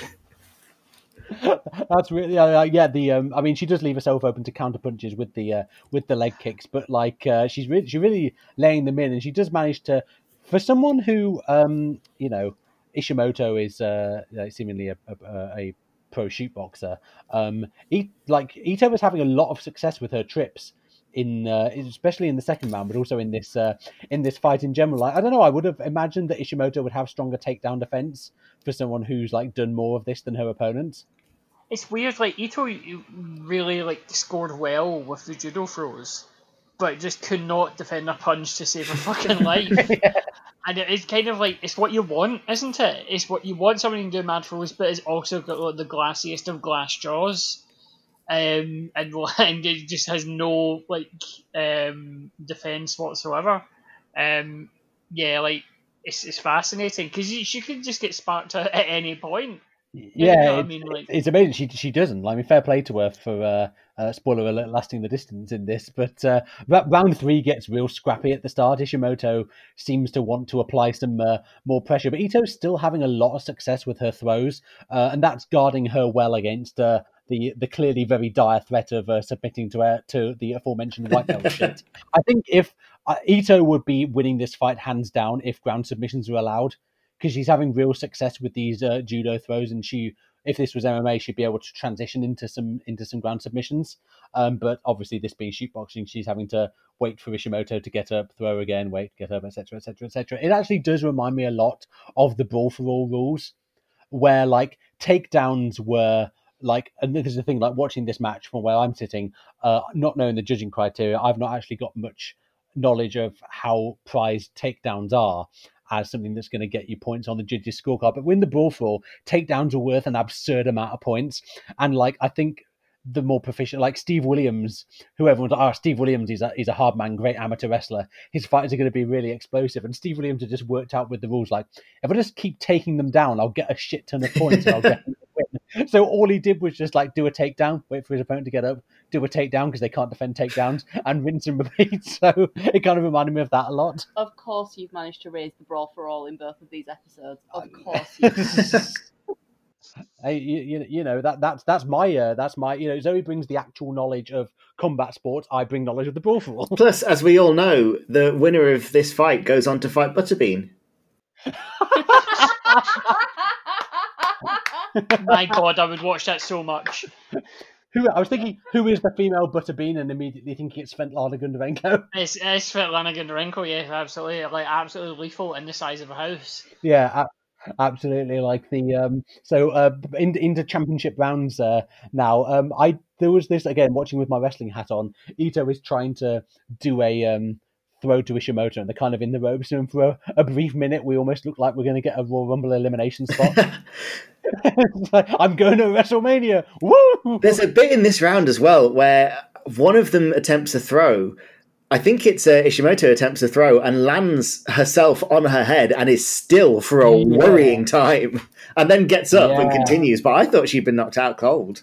That's really uh, yeah. The um, I mean, she does leave herself open to counter punches with the uh, with the leg kicks, but like uh, she's really she really laying them in, and she does manage to, for someone who um, you know, Ishimoto is uh, seemingly a, a, a pro shoot boxer. Um, he, like Ito was having a lot of success with her trips in uh, especially in the second round, but also in this uh, in this fight in general. Like, I don't know. I would have imagined that Ishimoto would have stronger takedown defense for someone who's like done more of this than her opponents. It's weird. Like Ito really like scored well with the judo throws, but just could not defend a punch to save her fucking life. And it is kind of like it's what you want, isn't it? It's what you want someone who can do mad throws, but it's also got like, the glassiest of glass jaws, um, and and it just has no like um, defense whatsoever. Um, yeah, like it's it's fascinating because she could just get sparked at, at any point. Yeah, I mean, like- it's amazing. She she doesn't. I mean, fair play to her for uh, uh, spoiler alert, lasting the distance in this. But uh, round three gets real scrappy at the start. Ishimoto seems to want to apply some uh, more pressure, but Ito's still having a lot of success with her throws, uh, and that's guarding her well against. Uh, the, the clearly very dire threat of uh, submitting to uh, to the aforementioned white belt shit. I think if uh, Ito would be winning this fight hands down if ground submissions were allowed because she's having real success with these uh, judo throws, and she, if this was MMA, she'd be able to transition into some into some ground submissions. Um, but obviously, this being shootboxing, she's having to wait for Ishimoto to get up, throw again, wait, get up, etc., etc., etc. It actually does remind me a lot of the brawl for all rules, where like takedowns were like, and this is the thing, like watching this match from where I'm sitting, uh, not knowing the judging criteria, I've not actually got much knowledge of how prized takedowns are as something that's going to get you points on the judges' scorecard. But when the brawl for takedowns are worth an absurd amount of points. And like I think the more proficient, like Steve Williams, who everyone's like, oh, ah, Steve Williams, he's a he's a hard man, great amateur wrestler. His fights are going to be really explosive. And Steve Williams had just worked out with the rules like, if I just keep taking them down, I'll get a shit ton of points and I'll get win. So all he did was just like do a takedown, wait for his opponent to get up, do a takedown because they can't defend takedowns, and rinse and repeat. So it kind of reminded me of that a lot. Of course, you've managed to raise the brawl for all in both of these episodes. Of course, you Hey, you, you, you know that that's that's my uh, that's my you know Zoe brings the actual knowledge of combat sports. I bring knowledge of the brawl for all. Plus, as we all know, the winner of this fight goes on to fight Butterbean. My God, I would watch that so much. Who I was thinking, who is the female Butterbean, and immediately thinking it's Svetlana Gundarenko. It's it's Svetlana Gundarenko, yeah, absolutely, like absolutely lethal in the size of a house. Yeah, a- absolutely. Like the um, so uh, in, into championship rounds uh, now. Um, I there was this again watching with my wrestling hat on. Ito is trying to do a um throw to Ishimoto, and they're kind of in the ropes, and for a, a brief minute, we almost look like we're going to get a Royal Rumble elimination spot. Like, I'm going to WrestleMania. Woo! There's a bit in this round as well where one of them attempts a throw. I think it's uh, Ishimoto attempts a throw and lands herself on her head and is still for a Yeah. worrying time, and then gets up and continues. But I thought she'd been knocked out cold.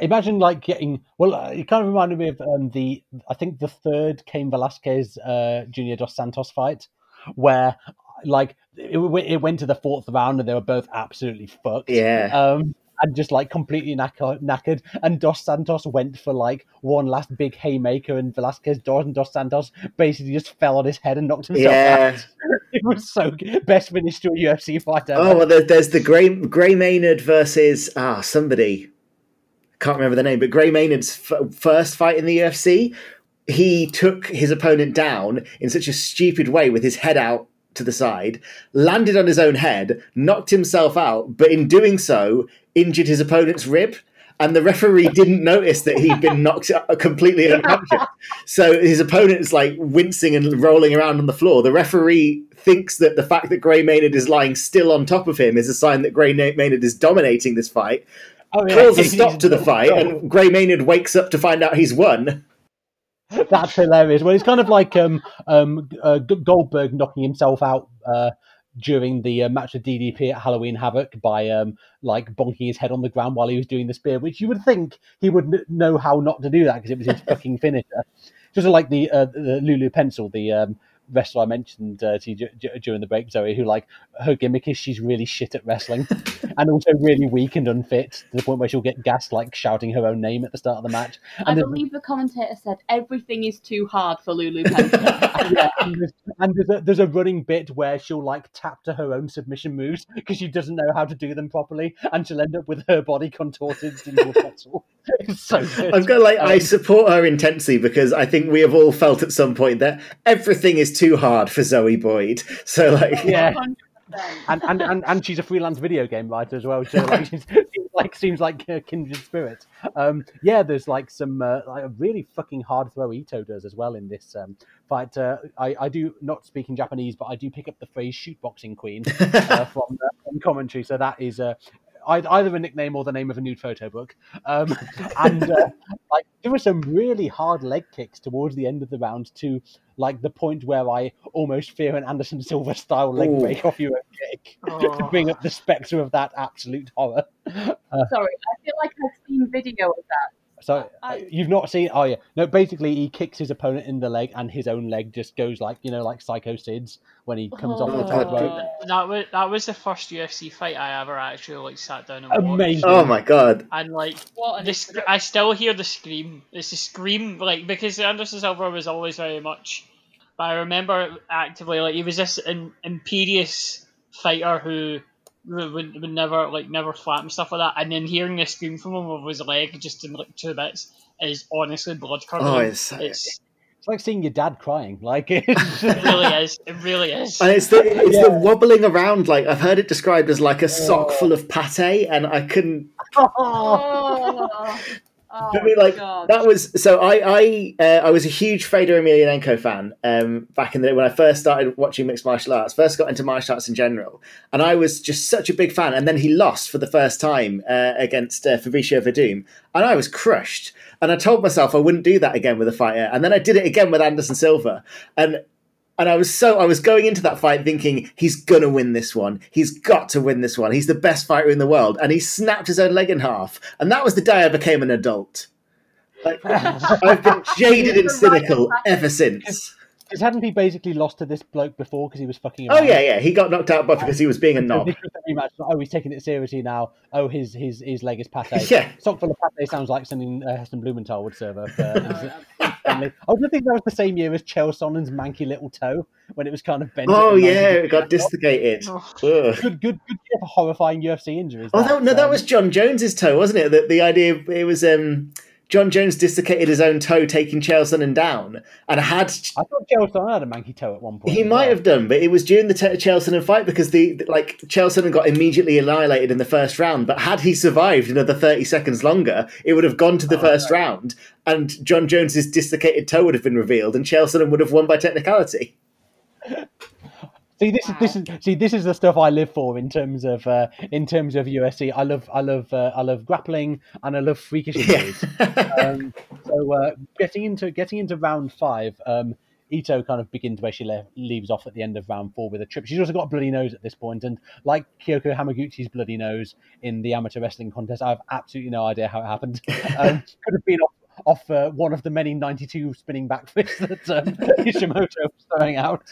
Imagine like getting well. uh, It kind of reminded me of um, the I think the third Cain Velasquez uh, Junior Dos Santos fight, where like it, it went to the fourth round and they were both absolutely fucked. Yeah. Um, and just like completely knacker- knackered. And Dos Santos went for like one last big haymaker, and Velasquez Dos and Dos Santos basically just fell on his head and knocked himself Yeah. out. It was so good. best finish to a UFC fight ever. Oh well, there, there's the Gray Gray Maynard versus ah somebody can't remember the name, but Gray Maynard's f- first fight in the UFC. He took his opponent down in such a stupid way with his head out to the side, landed on his own head, knocked himself out, but in doing so, injured his opponent's rib. And the referee didn't notice that he'd been knocked uh, completely unconscious. So his opponent is like wincing and rolling around on the floor. The referee thinks that the fact that Gray Maynard is lying still on top of him is a sign that Gray Maynard is dominating this fight. Oh, yeah. Calls a stop to the fight, and Gray Maynard wakes up to find out he's won. That's hilarious. Well, it's kind of like um, um, uh, Goldberg knocking himself out uh, during the uh, match of DDP at Halloween Havoc by um, like bonking his head on the ground while he was doing the spear, which you would think he would n- know how not to do that because it was his fucking finisher. Just like the, uh, the Lulu Pencil, the um, wrestler I mentioned uh, to you d- d- during the break, Zoe, who like her gimmick is she's really shit at wrestling and also really weak and unfit to the point where she'll get gassed like shouting her own name at the start of the match. I And the- believe the commentator said everything is too hard for Lulu Pencil. yeah, and there's, and there's, a, there's a running bit where she'll like tap to her own submission moves because she doesn't know how to do them properly, and she'll end up with her body contorted into a pretzel. It's so good. I've got like I Um, support her intensely because I think we have all felt at some point that everything is too hard for Zoe Boyd. So like, Yeah. and, and, and and she's a freelance video game writer as well. So like, she's, seems like seems like a kindred spirit. Um, yeah, there's like some uh, like a really fucking hard throw Ito does as well in this um, fight. Uh, I I do not speak in Japanese, but I do pick up the phrase "shootboxing queen" uh, from, uh, from commentary. So that is uh, either a nickname or the name of a nude photo book. Um, and uh, like there were some really hard leg kicks towards the end of the round to like the point where I almost fear an Anderson Silva style leg Ooh. break off your own kick to bring up the spectre of that absolute horror. Sorry, I feel like I've seen video of that. So I- you've not seen? Oh yeah, no. Basically, he kicks his opponent in the leg, and his own leg just goes like you know, like Psycho Sid's when he comes off the Oh, top rope. Uh, that was that was the first UFC fight I ever actually like sat down and watched. Oh my god. And like What an the sc- I still hear the scream. It's a scream, like because Anderson Silva was always very much. But I remember actively like he was this in, imperious fighter who would, would, would never like never flap and stuff like that. And then hearing the scream from him of his leg just in like two bits is honestly blood curdling. Oh, it's- uh, it's It's like seeing your dad crying. Like it really is. It really is. And it's the it's Yeah. the wobbling around like I've heard it described as like a sock oh. full of pate, and I couldn't. Oh, oh I mean, like God. that was so. I I uh, I was a huge Fedor Emelianenko fan um, back in the day when I first started watching mixed martial arts. First got into martial arts in general, and I was just such a big fan. And then he lost for the first time uh, against uh, Fabricio Werdum, and I was crushed. And I told myself I wouldn't do that again with a fighter, and then I did it again with Anderson Silva, and and I was so I was going into that fight thinking he's gonna win this one. He's got to win this one. He's the best fighter in the world, and he snapped his own leg in half. And that was the day I became an adult. Like, I've been jaded and cynical ever since. Because hadn't he basically lost to this bloke before because he was fucking Oh yeah, yeah. He got knocked out but because he was being a So knob. this was the rematch. Oh, he's taking it seriously now. Oh, his his his leg is pate. Yeah. Sock full of pate sounds like something uh, Heston Blumenthal would serve up. Uh, I don't think that was the same year as Chael Sonnen's manky little toe when it was kind of bent. Oh yeah, it got dislocated. Oh. Good, good, good year for horrifying UFC injuries. Oh that, no, that um, was Jon Jones's toe, wasn't it? The, the idea it was um, Jon Jones dislocated his own toe taking Chael Sonnen down, and had I thought Chael Sonnen had a manky toe at one point. He might well. have done, but it was during the Te- Chelsea fight because the like Chelsea got immediately annihilated in the first round. But had he survived another thirty seconds longer, it would have gone to the oh, first round, and Jon Jones's dislocated toe would have been revealed, and Chelsea would have won by technicality. See, this is this is see this is the stuff I live for in terms of uh, in terms of UFC. I love I love uh, I love grappling and I love freakish injuries. um, so uh, getting into getting into round five, um, Ito kind of begins where she le- leaves off at the end of round four with a trip. She's also got a bloody nose at this point, and like Kyoko Hamaguchi's bloody nose in the amateur wrestling contest, I have absolutely no idea how it happened. Um, could have been off. Off uh, one of the many 92 spinning back flips that um, Ishimoto was throwing out.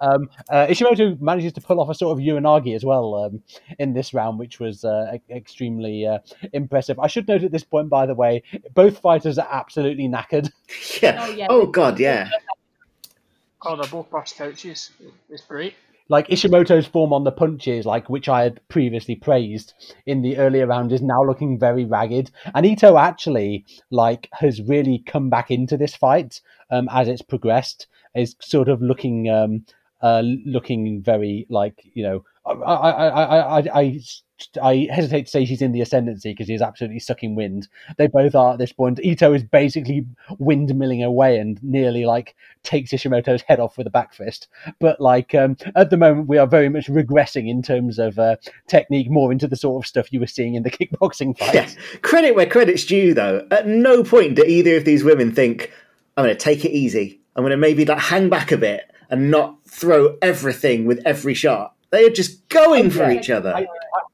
Um, uh, Ishimoto manages to pull off a sort of Uranage as well um, in this round, which was uh, e- extremely uh, impressive. I should note at this point, by the way, both fighters are absolutely knackered. yeah. Oh, yeah. Oh god, yeah. Oh, they're both burst couches. It's great. Like Ishimoto's form on the punches, like which I had previously praised in the earlier round, is now looking very ragged. And Ito actually like has really come back into this fight um, as it's progressed. Is sort of looking um, uh, looking very like you know I I I I, I, hesitate to say she's in the ascendancy because she's absolutely sucking wind. They both are at this point. Ito is basically windmilling away and nearly like takes Ishimoto's head off with a back fist. But like um, at the moment, we are very much regressing in terms of uh, technique, more into the sort of stuff you were seeing in the kickboxing fights. Yeah. Credit where credit's due, though. At no point do either of these women think, "I'm going to take it easy. I'm going to maybe like hang back a bit and not throw everything with every shot." They are just going for Yeah. each other. I, I,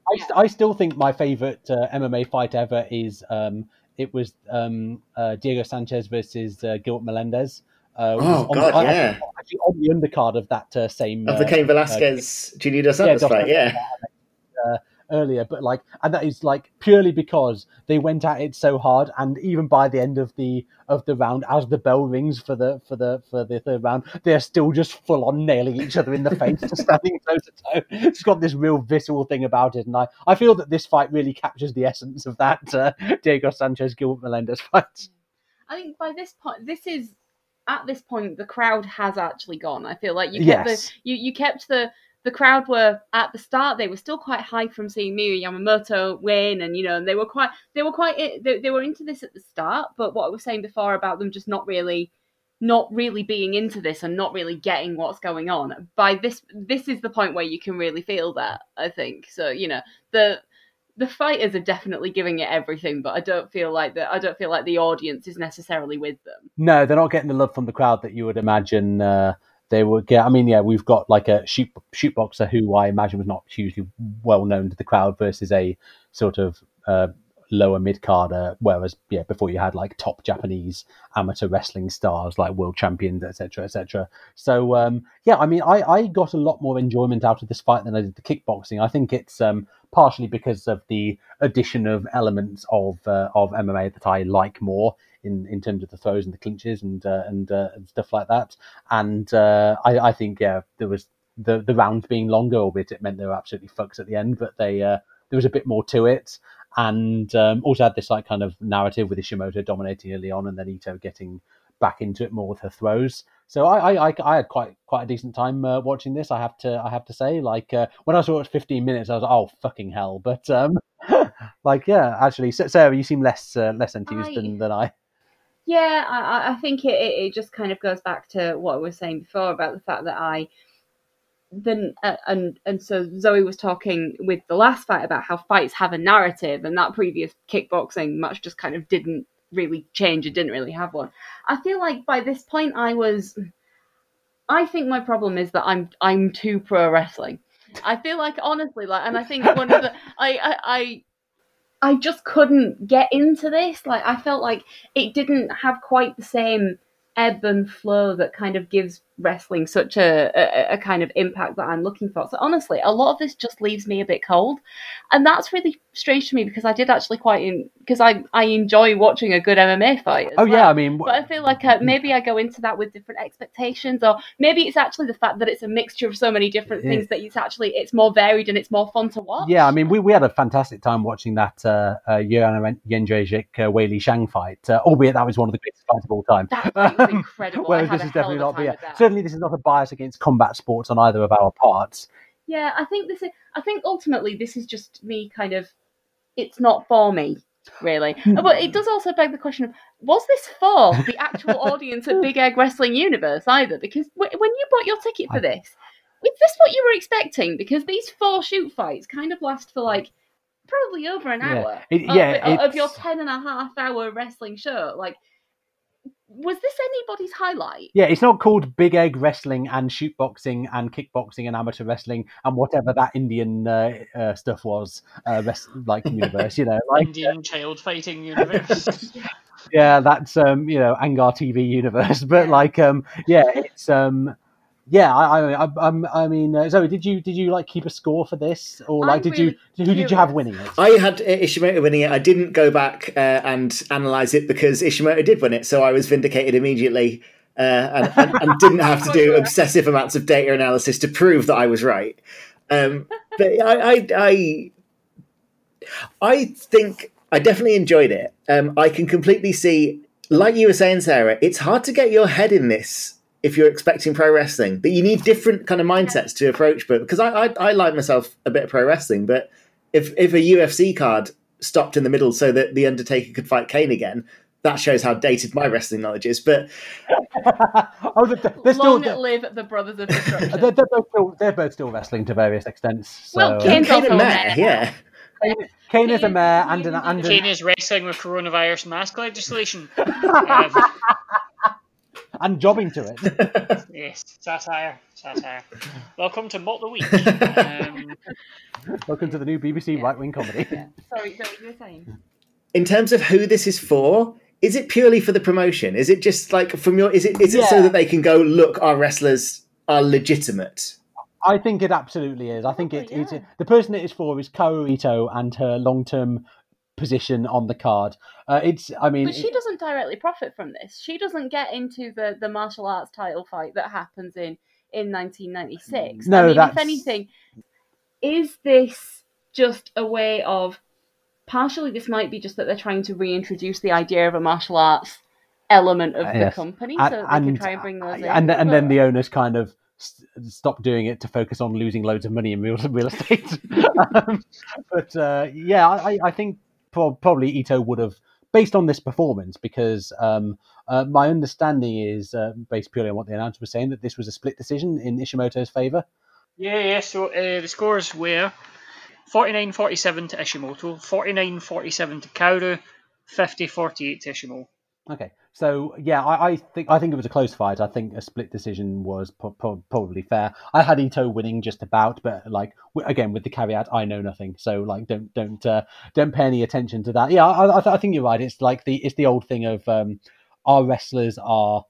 I, I still think my favorite uh, MMA fight ever is um, it was um, uh, Diego Sanchez versus uh, Gilbert Melendez. Uh, Oh, on God, the, yeah. actually, actually on the undercard of that uh, same of the uh, Cain Velasquez, Junior Dos Santos Dos fight, yeah. uh, earlier, but like, and that is like purely because they went at it so hard, and even by the end of the of the round, as the bell rings for the for the for the third round, they're still just full on nailing each other in the face, standing toe to toe. It's got this real visceral thing about it, and I I feel that this fight really captures the essence of that uh, Diego Sanchez Gilbert Melendez fight. I think by this point, this is at this point the crowd has actually gone. I feel like you kept Yes. the you, you kept the the crowd were at the start they were still quite high from seeing Miyu Yamamoto win, and you know, and they were quite they were quite they, they were into this at the start. But what I was saying before about them just not really not really being into this and not really getting what's going on by this this is the point where you can really feel that i think so you know the the fighters are definitely giving it everything but i don't feel like that i don't feel like the audience is necessarily with them No, they're not getting the love from the crowd that you would imagine uh, they would get. I mean, yeah, we've got like a shoot shoot boxer who I imagine was not hugely well known to the crowd versus a sort of uh, lower mid carder. Whereas, yeah, before you had like top Japanese amateur wrestling stars like world champions, etc., etc. So, um, yeah, I mean, I, I got a lot more enjoyment out of this fight than I did the kickboxing. I think it's um, partially because of the addition of elements of uh, of MMA that I like more in, in terms of the throws and the clinches and uh, and, uh, and stuff like that. And uh, I, I think yeah, there was the the rounds being longer, albeit it meant they were absolutely fucked at the end, but they uh, there was a bit more to it. And um, also had this like kind of narrative with Ishimoto dominating early on, and then Ito getting back into it more with her throws. So I I, I, had quite quite a decent time uh, watching this. I have to I have to say, like uh, when I saw it 15 minutes, I was like, oh fucking hell. But um, like yeah, actually, Sa- Sarah, you seem less uh, less enthused I- than, than I. Yeah, I, I- think it, it, it just kind of goes back to what I was saying before about the fact that I then uh, and and so Zoe was talking with the last fight about how fights have a narrative, and that previous kickboxing match just kind of didn't really change. It didn't really have one. I feel like by this point I was. I think my problem is that I'm I'm too pro wrestling. I feel like honestly, like, and I think one of the I I. I I just couldn't get into this. Like I felt like it didn't have quite the same ebb and flow that kind of gives wrestling such a, a, a kind of impact that I'm looking for. So honestly, a lot of this just leaves me a bit cold, and that's really strange to me because I did actually quite in because I I enjoy watching a good MMA fight. Oh yeah. I mean, But I feel like uh, maybe I go into that with different expectations, or maybe it's actually the fact that it's a mixture of so many different Yeah. things that it's actually it's more varied and it's more fun to watch. Yeah, I mean, we, we had a fantastic time watching that uh, uh, Joanna Jędrzejczyk uh, Weili Zhang fight, uh, albeit that was one of the greatest fights of all time. That was incredible. Whereas this is definitely not. Yeah, that. Certainly this is not a bias against combat sports on either of our parts. Yeah, I think this is. I think ultimately this is just me kind of. It's not for me, really. Hmm. but it does also beg the question of: Was this for the actual audience at Big Egg Wrestling Universe either? Because w- when you bought your ticket for this, is this what you were expecting? Because these four shoot fights kind of last for like probably over an Yeah. hour. It- of, yeah, of- of your 10 and a half hour wrestling show. Like, was this anybody's highlight? Yeah, it's not called Big Egg Wrestling and shoot boxing and kickboxing and amateur wrestling and whatever that Indian uh, uh, stuff was, uh, rest, like universe, you know, like Indian child fighting universe. yeah, that's um, you know, Angar TV universe. But like, um, yeah, it's um, yeah, I, I, I, I'm- mean, uh, Zoe, did you did you like keep a score for this, or like, I'm did you really who did you have winning it? I had uh, Ishimoto winning it. I didn't go back uh, and analyze it because Ishimoto did win it, so I was vindicated immediately uh, and, and, and didn't have to do obsessive amounts of data analysis to prove that I was right. Um, but I, I, I, I think I definitely enjoyed it. Um, I can completely see, like you were saying, Sarah, it's hard to get your head in this if you're expecting pro wrestling. But you need different kind of mindsets to approach. But because I, I, I like myself a bit of pro wrestling, but if if a UFC card stopped in the middle so that the Undertaker could fight Kane again, that shows how dated my wrestling knowledge is. But oh, they're, they're Long they're, live the Brothers of Destruction. they're, they're both still they're both still wrestling to various extents. So. Well, Kane's Kane also and a Matt, man. yeah. Kane, Kane is a Kane- mayor and an Kane and Kane an, is wrestling with coronavirus mask legislation. Um, and jobbing to it. yes, satire, satire. Welcome to Mock the Week. Um, Welcome to the new BBC right wing comedy. Yeah. Sorry, Zoe, you were saying? in terms of who this is for, is it purely for the promotion? Is it just like from your? Is it is it so that they can go look? Our wrestlers are legitimate. I think it absolutely is. I think it, Probably, it's yeah. the person it is for is Kaoru Ito and her long term position on the card. Uh, it's I mean But she doesn't directly profit from this. She doesn't get into the, the martial arts title fight that happens in, in 1996. No, I mean, if anything, is this just a way of. Partially, this might be just that they're trying to reintroduce the idea of a martial arts element of Uh, the yes. company and, so that they and, can try and bring those in. and, and then the owners kind of s- stopped doing it to focus on losing loads of money in real real estate. um, but uh, yeah, I, I think prob- probably Ito would have based on this performance because um, uh, my understanding is uh, based purely on what the announcer was saying that this was a split decision in Ishimoto's favor. Yeah, yeah. So uh, the scores were 49-47 to Ishimoto, 49-47 to Kaoru, 50-48 to Ishimoto. Okay, so yeah, I, I think I think it was a close fight. I think a split decision was po- po- probably fair. I had Ito winning just about, but like w- again with the caveat, I know nothing, so like don't don't uh, don't pay any attention to that. Yeah, I, I, I think you're right. It's like the it's the old thing of um, our wrestlers are,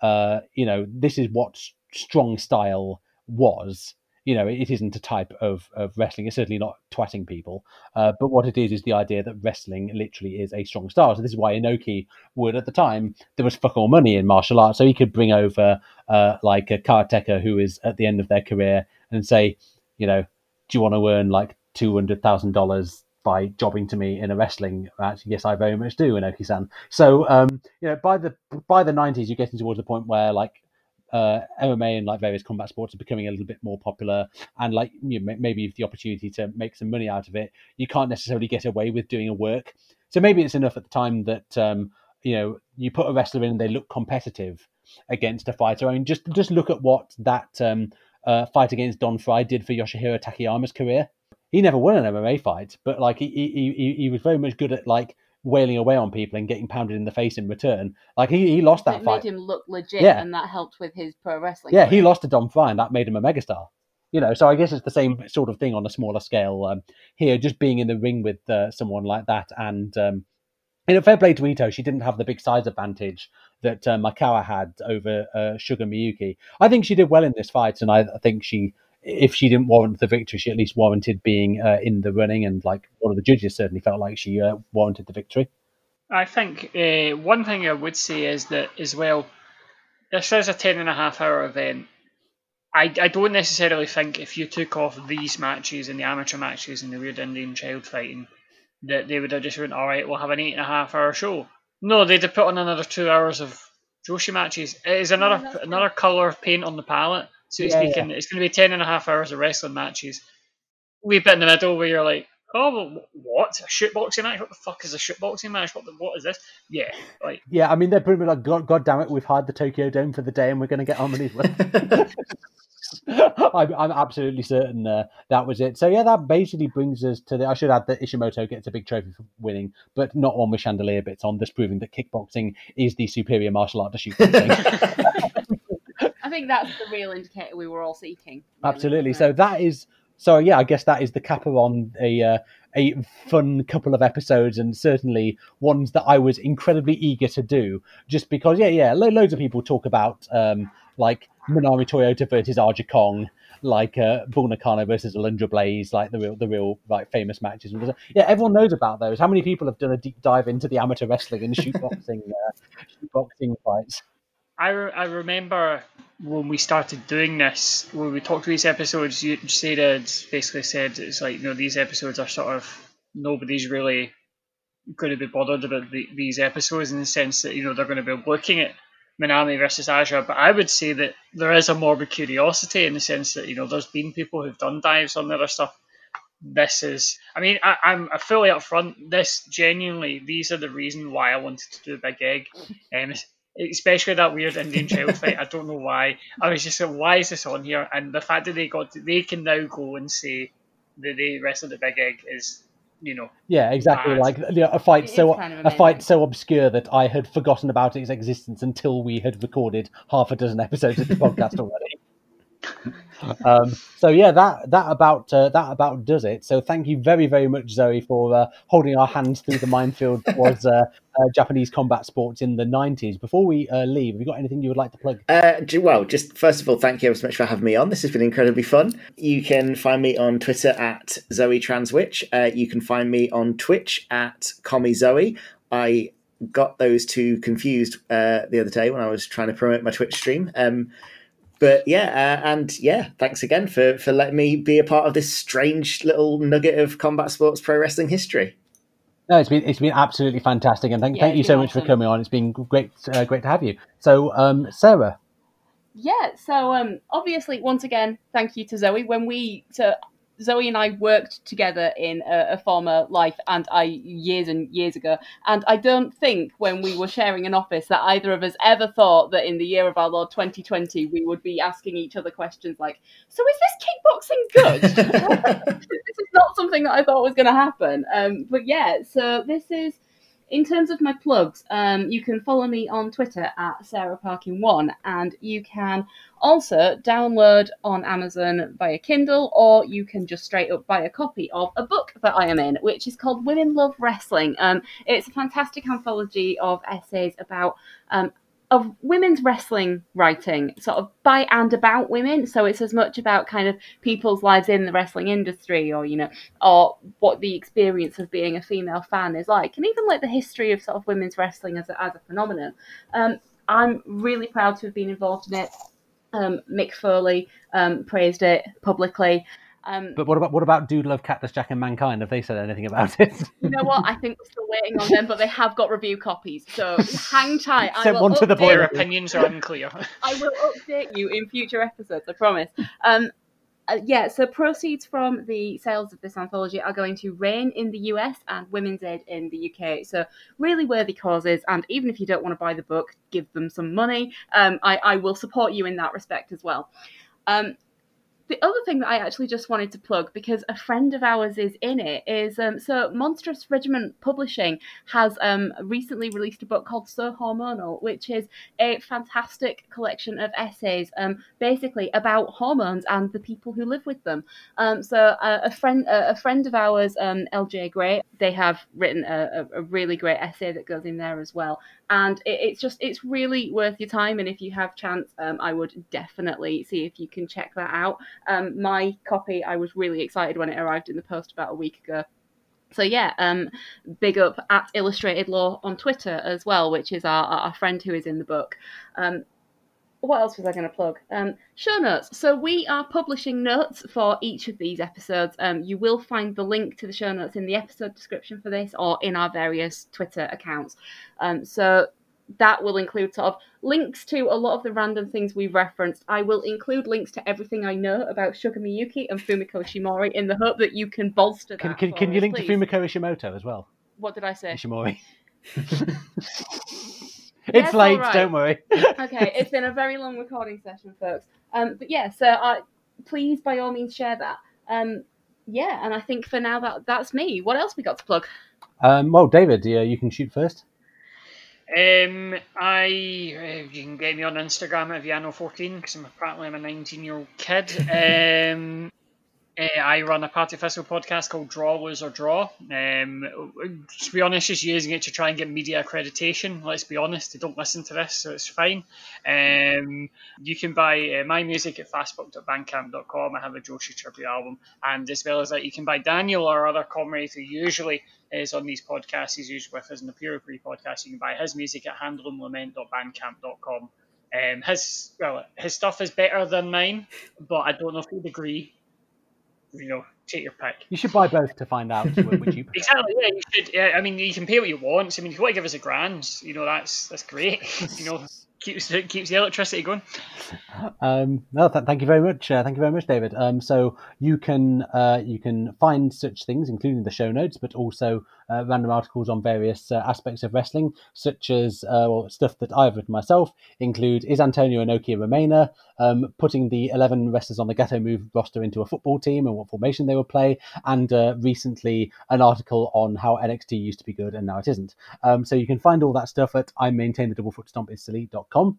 uh, you know, this is what strong style was. You know, it isn't a type of, of wrestling. It's certainly not twatting people. Uh, but what it is is the idea that wrestling literally is a strong style. So this is why Inoki would at the time there was fuck all money in martial arts, so he could bring over uh, like a karateka who is at the end of their career and say, you know, do you want to earn like two hundred thousand dollars by jobbing to me in a wrestling match? Yes, I very much do, Inoki-san. So um, you know, by the by the nineties, you're getting towards the point where like uh, MMA and like various combat sports are becoming a little bit more popular, and like you know, maybe the opportunity to make some money out of it, you can't necessarily get away with doing a work. So maybe it's enough at the time that um, you know you put a wrestler in and they look competitive against a fighter. I mean, just just look at what that um, uh, fight against Don Frye did for Yoshihiro Takayama's career. He never won an MMA fight, but like he, he, he was very much good at like wailing away on people and getting pounded in the face in return. Like he, he lost that it fight. made him look legit, Yeah. and that helped with his pro wrestling. Yeah, he lost to Don Frye, and that made him a megastar. You know, so I guess it's the same sort of thing on a smaller scale um, here. Just being in the ring with uh, someone like that, and um, you know, fair play to Ito. She didn't have the big size advantage that uh, Maekawa had over uh, Sugar Miyuki. I think she did well in this fight, and I, I think she, if she didn't warrant the victory, she at least warranted being uh, in the running. And like one of the judges certainly felt like she uh, warranted the victory. I think uh, one thing I would say is that as well, this is a ten and a half hour event. I, I don't necessarily think if you took off these matches and the amateur matches and the weird Indian child fighting, that they would have just went, all right, we'll have an eight and a half hour show. No, they'd have put on another two hours of Joshi matches. It is another that's another colour of paint on the palette, so Yeah, speak, and it's going to be ten and a half hours of wrestling matches. We bit in the middle where you're like, oh, well, what? A shootboxing match? What the fuck is a shootboxing match? What the, what is this? Yeah, like Yeah, I mean they're pretty much like, God, God damn it, we've hired the Tokyo Dome for the day, and we're going to get on money's worth. I'm, I'm absolutely certain uh, that was it. So yeah, that basically brings us to the. I should add that Ishimoto gets a big trophy for winning, but not one with chandelier bits on, thus proving that kickboxing is the superior martial art to shootboxing. I think that's the real indicator we were all seeking. really, Absolutely. So that is. So yeah, I guess that is the capper on a uh, a fun couple of episodes, and certainly ones that I was incredibly eager to do, just because yeah, yeah, lo- loads of people talk about um, like Minami Toyota versus Aja Kong, like uh, versus Alundra Blaze, like the real the real like famous matches. Yeah, everyone knows about those. How many people have done a deep dive into the amateur wrestling and shootboxing uh, shootboxing fights? I, re- I remember when we started doing this, when we talked to these episodes, you, had basically said it's like, you know, these episodes are sort of, nobody's really going to be bothered about the, these episodes in the sense that, you know, they're going to be looking at Minami versus Aja. But I would say that there is a morbid curiosity in the sense that, you know, there's been people who've done dives on the other stuff. This is, I mean, I, I'm fully upfront. This genuinely, these are the reason why I wanted to do a big egg. Um, especially that weird Indian child fight. I don't know why. I was just like, why is this on here? And the fact that they got, to, they can now go and say that they wrestled the big egg is, you know, Yeah, exactly. Mad. Like you know, a fight It is so kind of a fight so obscure that I had forgotten about its existence until we had recorded half a dozen episodes of the podcast already. Um, so yeah, that that about uh, that about does it. So thank you very very much, Zoe, for uh, holding our hands through the minefield that was uh, uh, Japanese combat sports in the nineties. Before we uh, leave, have you got anything you would like to plug? Uh, well, just first of all, thank you ever so much for having me on. This has been incredibly fun. You can find me on Twitter at Zoe Transwitch. Uh, you can find me on Twitch at Commie Zoe. I got those two confused uh, the other day when I was trying to promote my Twitch stream. Um, but yeah, uh, and yeah, thanks again for for letting me be a part of this strange little nugget of combat sports pro wrestling history. No, it's been it's been absolutely fantastic, and thank Yeah, thank you so been much for coming on. It's been great uh, great to have you. So, um, Sarah, yeah, so um, obviously, once again, thank you to Zoe. When we so Zoe and I worked together in a, a, former life, and I years and years ago. And I don't think when we were sharing an office that either of us ever thought that in the year of our Lord 2020 we would be asking each other questions like, "So is this kickboxing good?" this is not something that I thought was going to happen. Um, but yeah, so this is in terms of my plugs, um, you can follow me on Twitter at Sarah Parkin One, and you can also download on Amazon via Kindle, or you can just straight up buy a copy of a book that I am in, which is called Women Love Wrestling. Um, it's a fantastic anthology of essays about um, of women's wrestling writing, sort of by and about women. So it's as much about kind of people's lives in the wrestling industry, or you know, or what the experience of being a female fan is like, and even like the history of sort of women's wrestling as a, as a phenomenon. Um, I'm really proud to have been involved in it. Um, Mick Foley um, praised it publicly. Um, but what about what about Dude Love Cactus Jack and Mankind? Have they said anything about it? you know what? I think we're still waiting on them, but they have got review copies, so hang tight. Send one to the boy. Their opinions are unclear. I will update you in future episodes. I promise. Um, uh, yeah, so proceeds from the sales of this anthology are going to Rain in the US and Women's Aid in the UK. So really worthy causes, and even if you don't want to buy the book, give them some money. Um, I, I will support you in that respect as well. Um, the other thing that I actually just wanted to plug because a friend of ours is in it is um, so Monstrous Regiment Publishing has um, recently released a book called So Hormonal, which is a fantastic collection of essays, um, basically about hormones and the people who live with them. Um, so uh, a friend, uh, a friend of ours, um, LJ Gray, they have written a, a, really great essay that goes in there as well, and it, it's just it's really worth your time. And if you have chance, um, I would definitely see if you can check that out. Um, my copy, I was really excited when it arrived in the post about a week ago. So yeah, um, big up at Illustrated Law on Twitter as well, which is our, our friend who is in the book. Um, what else was I going to plug? Um, show notes. So we are publishing notes for each of these episodes. Um, you will find the link to the show notes in the episode description for this or in our various Twitter accounts. Um, so that will include sort of links to a lot of the random things we've referenced. I will include links to everything I know about Shuga Miyuki and Fumiko Ishimori in the hope that you can bolster that. Can, can, can you link please. to Fumiko Ishimoto as well? What did I say? Ishimori. it's late, right. don't worry. okay, it's been a very long recording session, folks. Um, but yeah, so uh, please, by all means, share that. Um, yeah, and I think for now that that's me. What else we got to plug? Um, well, David, yeah, you can shoot first. Um, I uh, you can get me on Instagram at Viano14 because I'm apparently I'm a 19 year old kid. Um, uh, I run a Party festival podcast called Draw, Lose or Draw. Um, to be honest, just using it to try and get media accreditation. Let's be honest, they don't listen to this, so it's fine. Um, you can buy uh, my music at fastbook.bandcamp.com. I have a Joshi tribute album, and as well as that, you can buy Daniel, or other comrades who usually is on these podcasts. He's usually with us in the Pure Pre podcast. You can buy his music at handleandlament.bandcamp.com. Um, his well, his stuff is better than mine, but I don't know if you'd agree you know, take your pick. You should buy both to find out which you prefer. Exactly. Yeah, you should. Yeah, I mean, you can pay what you want. I mean, if you want to give us a grand, you know, that's that's great. you know, keeps keeps the electricity going. Um, no, th- thank you very much. Uh, thank you very much, David. Um, so you can uh, you can find such things, including the show notes, but also uh, random articles on various uh, aspects of wrestling, such as uh, well, stuff that I've written myself. Include is Antonio Inoki a Remainer? Um, putting the eleven wrestlers on the Gatoh Move roster into a football team and what formation they will play, and uh, recently an article on how NXT used to be good and now it isn't. Um, so you can find all that stuff at I maintain the double foot stomp is silly.com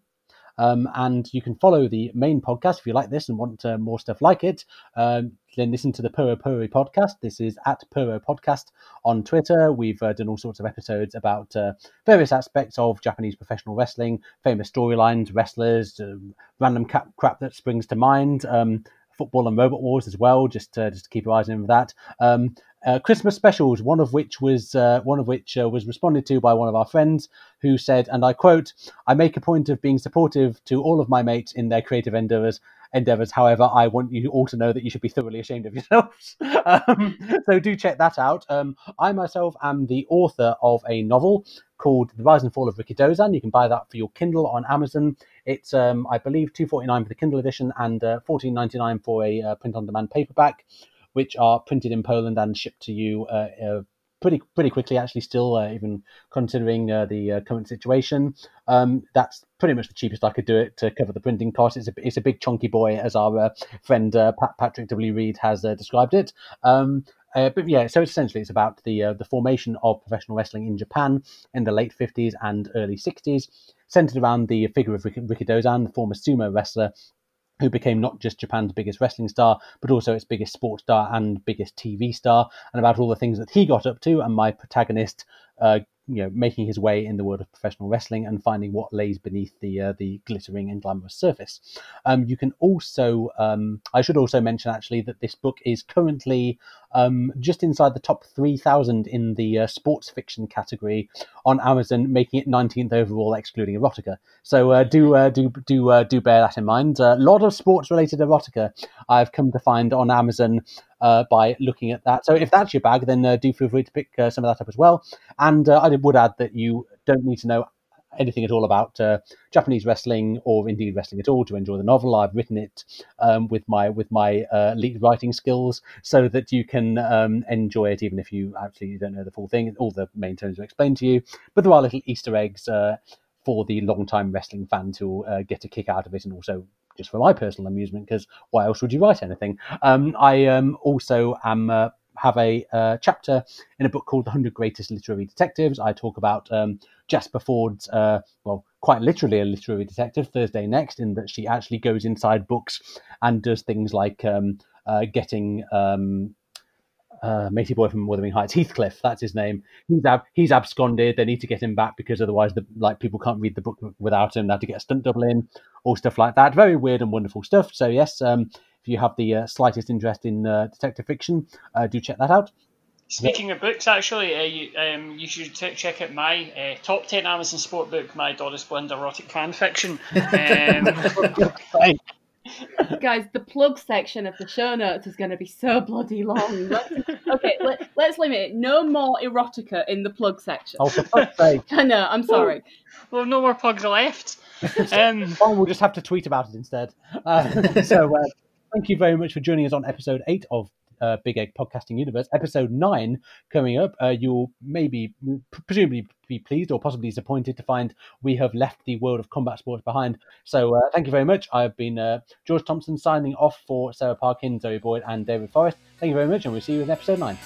um, and you can follow the main podcast if you like this and want uh, more stuff like it. Um, then listen to the Puro Puri podcast. This is at Puro Podcast on Twitter. We've uh, done all sorts of episodes about uh, various aspects of Japanese professional wrestling, famous storylines, wrestlers, um, random crap that springs to mind. Um, football and robot wars as well, just to, just to keep your eyes on that. Um, uh, Christmas specials, one of which was uh, one of which uh, was responded to by one of our friends who said, and I quote: "I make a point of being supportive to all of my mates in their creative endeavors, endeavors. However, I want you all to know that you should be thoroughly ashamed of yourselves. um, so do check that out. Um, I myself am the author of a novel called The Rise and Fall of Rikidozan. You can buy that for your Kindle on Amazon. It's, um, I believe, two forty nine for the Kindle edition and uh, fourteen ninety nine for a uh, print on demand paperback, which are printed in Poland and shipped to you uh, uh pretty pretty quickly. Actually, still uh, even considering uh, the current situation, um, that's pretty much the cheapest I could do it to cover the printing cost. It's a it's a big chunky boy, as our friend Pat, Patrick W. Reed has described it. Um, uh, but yeah, so essentially it's about the uh, the formation of professional wrestling in Japan in the late 50s and early 60s, centered around the figure of Rikidozan, the former sumo wrestler who became not just Japan's biggest wrestling star, but also its biggest sports star and biggest TV star, and about all the things that he got up to. And my protagonist uh, you know making his way in the world of professional wrestling and finding what lays beneath the uh, the glittering and glamorous surface. Um, you can also um, I should also mention actually that this book is currently um, just inside the top three thousand in the uh, sports fiction category on Amazon, making it nineteenth overall, excluding erotica. So uh, do uh, do do uh, do bear that in mind. A lot of sports related erotica I've come to find on Amazon uh, by looking at that. So if that's your bag, then uh, do feel free to pick some of that up as well. And I would add that you don't need to know anything at all about uh, Japanese wrestling or indeed wrestling at all to enjoy the novel. I've written it um, with my with my uh, writing skills so that you can um, enjoy it even if you actually don't know the full thing. All the main terms are explained to you, but there are little Easter eggs. Uh, for the long-time wrestling fans who get a kick out of it, and also just for my personal amusement, because why else would you write anything? Um, I um, also am uh, have a uh, chapter in a book called The Hundred Greatest Literary Detectives. I talk about um, Jasper Fforde's, uh, well, quite literally a literary detective, Thursday Next, in that she actually goes inside books and does things like um, uh, getting um, uh, matey boy from Wuthering Heights, Heathcliff, that's his name. He's ab- he's absconded. They need to get him back because otherwise, the like people can't read the book without him. They have to get a stunt double in, all stuff like that. Very weird and wonderful stuff. So yes, um, if you have the uh, slightest interest in uh, detective fiction, uh, do check that out. Speaking of books, actually, uh, you, um, you should t- check out my uh, top 10 Amazon sport book, my Doris Blind erotic fan fiction. Um, Guys, the plug section of the show notes is going to be so bloody long. Let's, okay, let, us limit it. No more erotica in the plug section. Oh, for fuck's sake. I know, I'm sorry. Well, no more plugs left. Um, well, we'll just have to tweet about it instead. Uh, so, uh, thank you very much for joining us on episode eight of uh, Big Egg Podcasting Universe. Episode nine coming up. Uh, you'll maybe, presumably, be pleased or possibly disappointed to find we have left the world of combat sports behind. So, uh, thank you very much. I've been uh, George Thompson signing off for Sarah Parkin, Zoe Boyd, and David Forrest. Thank you very much, and we'll see you in episode nine.